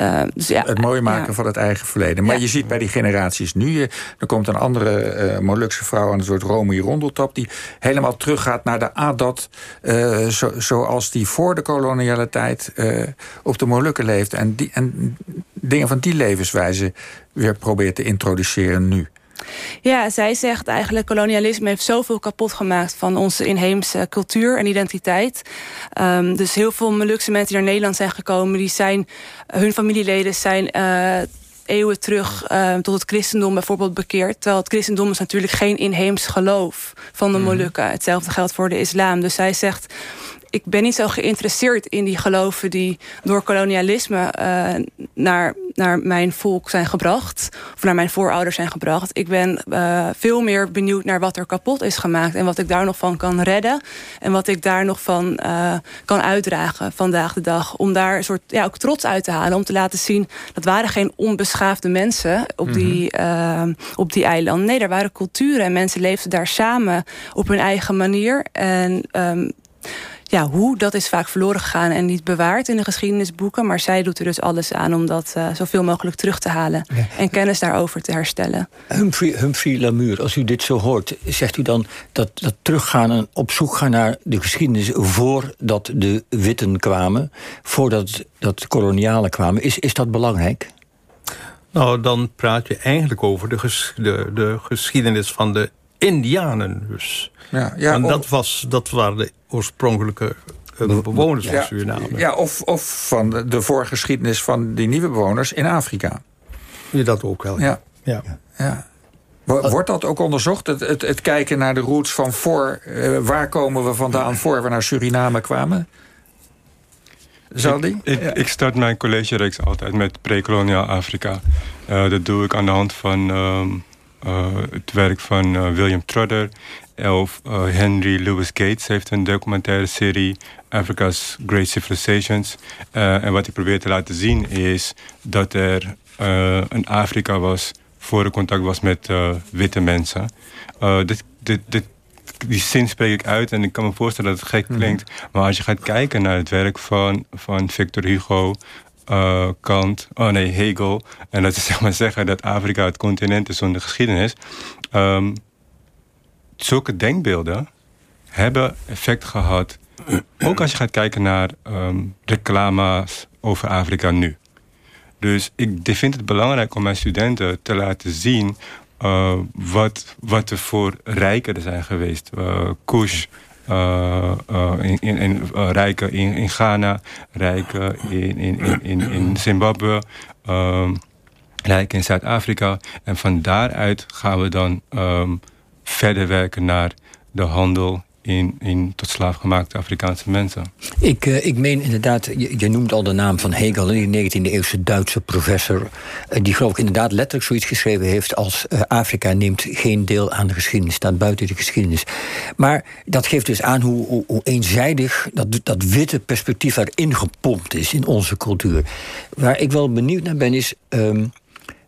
Uh, dus ja, het mooi maken ja. van het eigen verleden. Maar Ja. je ziet bij die generaties nu... eh, er komt een andere uh, Molukse vrouw aan een soort Romy Rondeltap... die helemaal teruggaat naar de Adat... Uh, zo, zoals die voor de koloniale tijd uh, op de Molukken leeft. En, die, en dingen van die levenswijze weer probeert te introduceren nu. Ja, zij zegt eigenlijk kolonialisme heeft zoveel kapot gemaakt van onze inheemse cultuur en identiteit. Um, dus heel veel Molukse mensen die naar Nederland zijn gekomen, die zijn, hun familieleden zijn uh, eeuwen terug uh, tot het christendom bijvoorbeeld bekeerd. Terwijl het christendom is natuurlijk geen inheems geloof van de Molukken. Hetzelfde geldt voor de islam. Dus zij zegt ik ben niet zo geïnteresseerd in die geloven die door kolonialisme uh, naar, naar mijn volk zijn gebracht. Of naar mijn voorouders zijn gebracht. Ik ben uh, veel meer benieuwd naar wat er kapot is gemaakt. En wat ik daar nog van kan redden. En wat ik daar nog van uh, kan uitdragen vandaag de dag. Om daar een soort ja, ook trots uit te halen. Om te laten zien, dat waren geen onbeschaafde mensen op die, uh, op die eilanden. Nee, er waren culturen en mensen leefden daar samen op hun eigen manier. En um, ja, hoe, dat is vaak verloren gegaan en niet bewaard in de geschiedenisboeken. Maar zij doet er dus alles aan om dat uh, zoveel mogelijk terug te halen. Ja. En kennis daarover te herstellen. Humphrey, Humphrey Lamur, als u dit zo hoort, zegt u dan dat, dat teruggaan en op zoek gaan naar de geschiedenis voordat de witten kwamen, voordat dat kolonialen kwamen. Is, is dat belangrijk? Nou, dan praat je eigenlijk over de, ges, de, de geschiedenis van de Indianen dus. Ja, ja, en dat, was, dat waren de oorspronkelijke uh, bewoners van Suriname. Ja, of, of van de, de voorgeschiedenis van die nieuwe bewoners in Afrika. Ja, dat ook wel. Ja. ja. ja. Wordt dat ook onderzocht? Het, het, het, kijken naar de roots van voor... Uh, waar komen we vandaan voor we naar Suriname kwamen? Zal die? Ik, ik, ik start mijn collegereeks altijd met pre-koloniaal Afrika. Uh, dat doe ik aan de hand van... Um, uh, het werk van uh, William Trotter of uh, Henry Louis Gates heeft een documentaire serie Africa's Great Civilizations. en wat hij probeert te laten zien is dat er een Afrika was voor er contact was met witte mensen. dit, dit, dit, die zin spreek ik uit en ik kan me voorstellen dat het gek mhm. klinkt. Maar als je gaat kijken naar het werk van, van Victor Hugo, uh, Kant, oh nee, Hegel. En dat is zeg maar zeggen dat Afrika het continent is zonder geschiedenis. Um, zulke denkbeelden hebben effect gehad. Ook als je gaat kijken naar um, reclames over Afrika nu. Dus ik vind het belangrijk om mijn studenten te laten zien uh, wat, wat er voor rijken er zijn geweest. Uh, Kush, in, in, in uh, rijken in, Ghana, rijken in, in, in, in Zimbabwe, um, rijken in Zuid-Afrika. En van daaruit gaan we dan um, verder werken naar de handel in, in tot slaafgemaakte Afrikaanse mensen. Ik, uh, ik meen inderdaad, je, noemt al de naam van Hegel... die 19e-eeuwse Duitse professor... Uh, die geloof ik inderdaad letterlijk zoiets geschreven heeft... als uh, Afrika neemt geen deel aan de geschiedenis, staat buiten de geschiedenis. Maar dat geeft dus aan hoe, hoe, hoe eenzijdig dat, dat witte perspectief erin gepompt is... in onze cultuur. Waar ik wel benieuwd naar ben is... Um,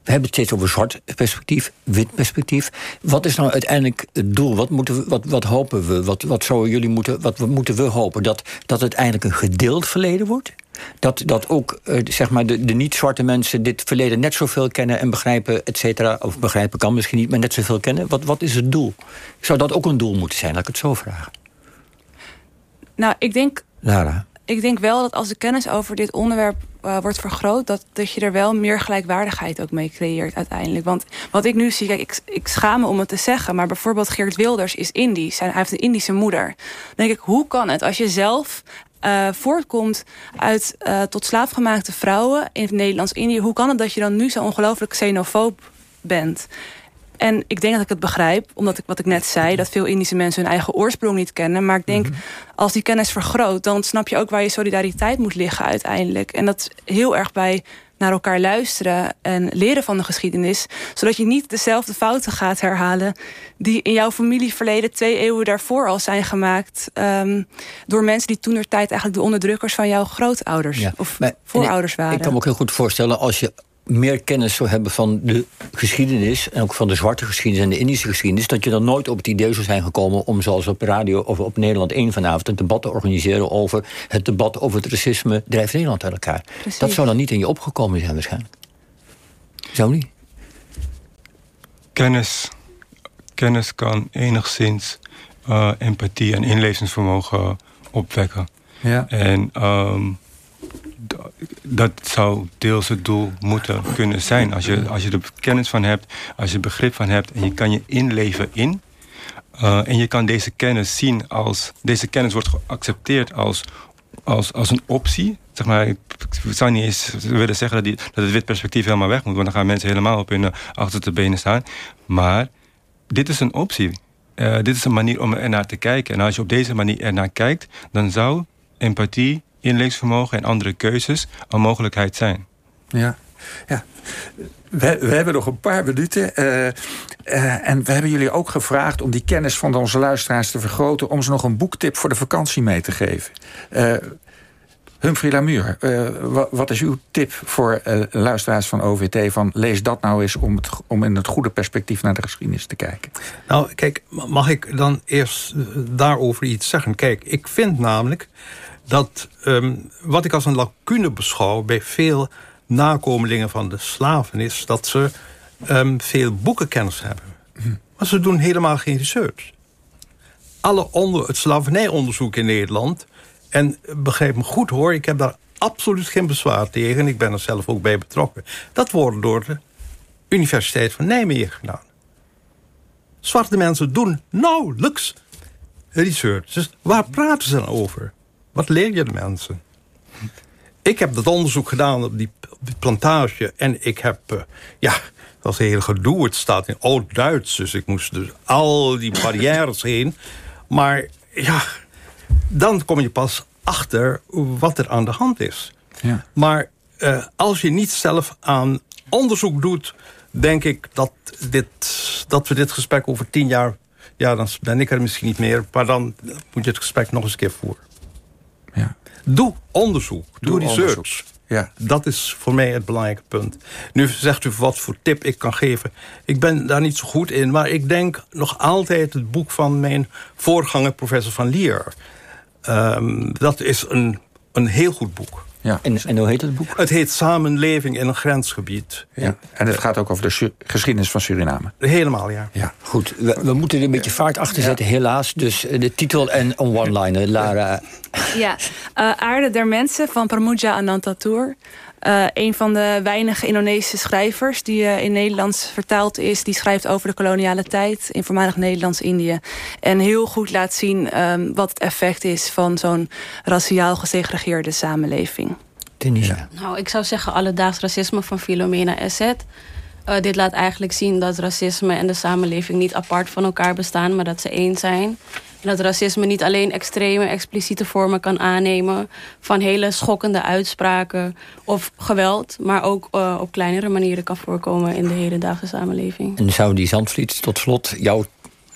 we hebben het steeds over zwart perspectief, wit perspectief. Wat is nou uiteindelijk het doel? Wat, moeten we, wat, wat hopen we? Wat, wat zouden jullie moeten, wat moeten we hopen? Dat, dat het eigenlijk een gedeeld verleden wordt? Dat, dat ook uh, zeg maar de, de niet-zwarte mensen dit verleden net zoveel kennen en begrijpen, et cetera. Of begrijpen kan misschien niet, maar net zoveel kennen. Wat, wat is het doel? Zou dat ook een doel moeten zijn? Laat ik het zo vragen. Nou, ik denk. Lara ik denk wel dat als de kennis over dit onderwerp uh, wordt vergroot... Dat, dat je er wel meer gelijkwaardigheid ook mee creëert uiteindelijk. Want wat ik nu zie, ik, ik schaam me om het te zeggen... maar bijvoorbeeld Geert Wilders is Indisch. Hij heeft een Indische moeder. Dan denk ik, hoe kan het als je zelf uh, voortkomt uit uh, tot slaafgemaakte vrouwen in Nederlands-Indië... hoe kan het dat je dan nu zo ongelooflijk xenofoob bent? En ik denk dat ik het begrijp, omdat ik wat ik net zei... dat veel Indische mensen hun eigen oorsprong niet kennen. Maar ik denk, mm -hmm. als die kennis vergroot... dan snap je ook waar je solidariteit moet liggen uiteindelijk. En dat is heel erg bij naar elkaar luisteren en leren van de geschiedenis. Zodat je niet dezelfde fouten gaat herhalen... die in jouw familieverleden twee eeuwen daarvoor al zijn gemaakt... Um, door mensen die toen tijd eigenlijk de onderdrukkers van jouw grootouders ja, of maar, voorouders waren. Ik kan me ook heel goed voorstellen als je meer kennis zou hebben van de geschiedenis... en ook van de zwarte geschiedenis en de Indische geschiedenis... dat je dan nooit op het idee zou zijn gekomen... om zoals op radio of op Nederland 1 vanavond... een debat te organiseren over het debat over het racisme... drijft Nederland uit elkaar. Precies. Dat zou dan niet in je opgekomen zijn waarschijnlijk. Zou niet? Kennis, kennis kan enigszins uh, empathie en inlevingsvermogen opwekken. Ja. En... Um, dat zou deels het doel moeten kunnen zijn. Als je, als je er kennis van hebt, als je begrip van hebt... en je kan je inleven in... Uh, en je kan deze kennis zien als... deze kennis wordt geaccepteerd als, als, als een optie. Zeg maar, ik zou niet eens willen zeggen dat, dat het wit perspectief helemaal weg moet... want dan gaan mensen helemaal op hun achterste benen staan. Maar dit is een optie. Uh, dit is een manier om er naar te kijken. En als je op deze manier ernaar kijkt... dan zou empathie inlevingsvermogen en andere keuzes een mogelijkheid zijn. Ja. Ja. We, we, hebben nog een paar minuten. Uh, uh, en we hebben jullie ook gevraagd om die kennis van onze luisteraars te vergroten... om ze nog een boektip voor de vakantie mee te geven. Uh, Humphrey Lamuur, wat is uw tip voor luisteraars van OVT... van lees dat nou eens om, het, om in het goede perspectief naar de geschiedenis te kijken? Nou, kijk, mag ik dan eerst daarover iets zeggen? Kijk, ik vind namelijk dat um, wat ik als een lacune beschouw... bij veel nakomelingen van de slaven is... dat ze um, veel boekenkennis hebben. Maar ze doen helemaal geen research. Alle onder, het slavernijonderzoek in Nederland... en begrijp me goed hoor, ik heb daar absoluut geen bezwaar tegen... ik ben er zelf ook bij betrokken. Dat wordt door de Universiteit van Nijmegen gedaan. Zwarte mensen doen nauwelijks research. Dus waar praten ze dan over? Wat leer je de mensen? Ik heb dat onderzoek gedaan op die, plantage. En ik heb, uh, ja, dat was een heel gedoe. Het staat in oud-Duits. Dus ik moest dus al die barrières heen. Maar ja, dan kom je pas achter wat er aan de hand is. Ja. Maar uh, als je niet zelf aan onderzoek doet... denk ik dat, dit, dat we dit gesprek over tien jaar... ja, dan ben ik er misschien niet meer... maar dan moet je het gesprek nog eens een keer voeren. Doe onderzoek. Doe, Doe research. Onderzoek. Ja. Dat is voor mij het belangrijke punt. Nu zegt u wat voor tip ik kan geven. Ik ben daar niet zo goed in. Maar ik denk nog altijd het boek van mijn voorganger, professor Van Lier. Um, dat is een, een heel goed boek. Ja. En, en hoe heet het boek? Het heet Samenleving in een grensgebied. Ja. En het gaat ook over de geschiedenis van Suriname. Helemaal, ja. ja. Goed, we, we moeten er een beetje vaart achter zetten, helaas. Dus eh, de titel en een one-liner, Lara. Ja, uh, Aarde der Mensen van Pramuja Anantatur. Uh, een van de weinige Indonesische schrijvers die uh, in Nederlands vertaald is. Die schrijft over de koloniale tijd in voormalig Nederlands-Indië. En heel goed laat zien um, wat het effect is van zo'n raciaal gesegregeerde samenleving. Tunisia. Nou, ik zou zeggen alledaags racisme van Philomena Esset. Uh, dit laat eigenlijk zien dat racisme en de samenleving niet apart van elkaar bestaan, maar dat ze één zijn. En dat racisme niet alleen extreme, expliciete vormen kan aannemen... van hele schokkende uitspraken of geweld... maar ook uh, op kleinere manieren kan voorkomen in de hedendaagse samenleving. En zou die Zandvliet tot slot jouw...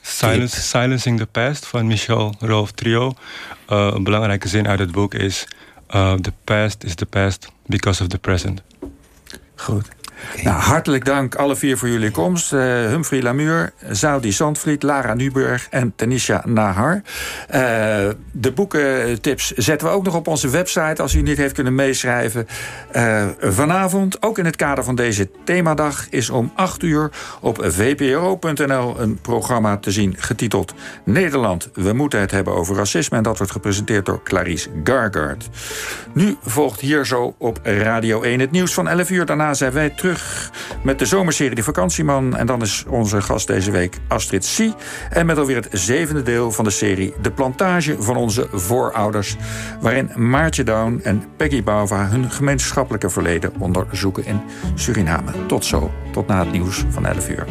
Silence, Silencing the Past van Michel Rolf Trio. Uh, een belangrijke zin uit het boek is... Uh, the past is the past because of the present. Goed. Nou, hartelijk dank alle vier voor jullie komst. Uh, Humphrey Lamuur, Zoudi Zandvliet, Lara Nuburg en Tanisha Nahar. Uh, de boekentips zetten we ook nog op onze website... als u niet heeft kunnen meeschrijven. Uh, vanavond, ook in het kader van deze themadag... is om 8 uur op vpro.nl een programma te zien getiteld... Nederland, we moeten het hebben over racisme. En dat wordt gepresenteerd door Clarice Gargard. Nu volgt hier zo op Radio 1 het nieuws van 11 uur. Daarna zijn wij terug met de zomerserie De Vakantieman. En dan is onze gast deze week Astrid Sie. En met alweer het zevende deel van de serie De Plantage van onze voorouders. Waarin Maartje Down en Peggy Bava hun gemeenschappelijke verleden onderzoeken in Suriname. Tot zo, tot na het nieuws van 11 uur.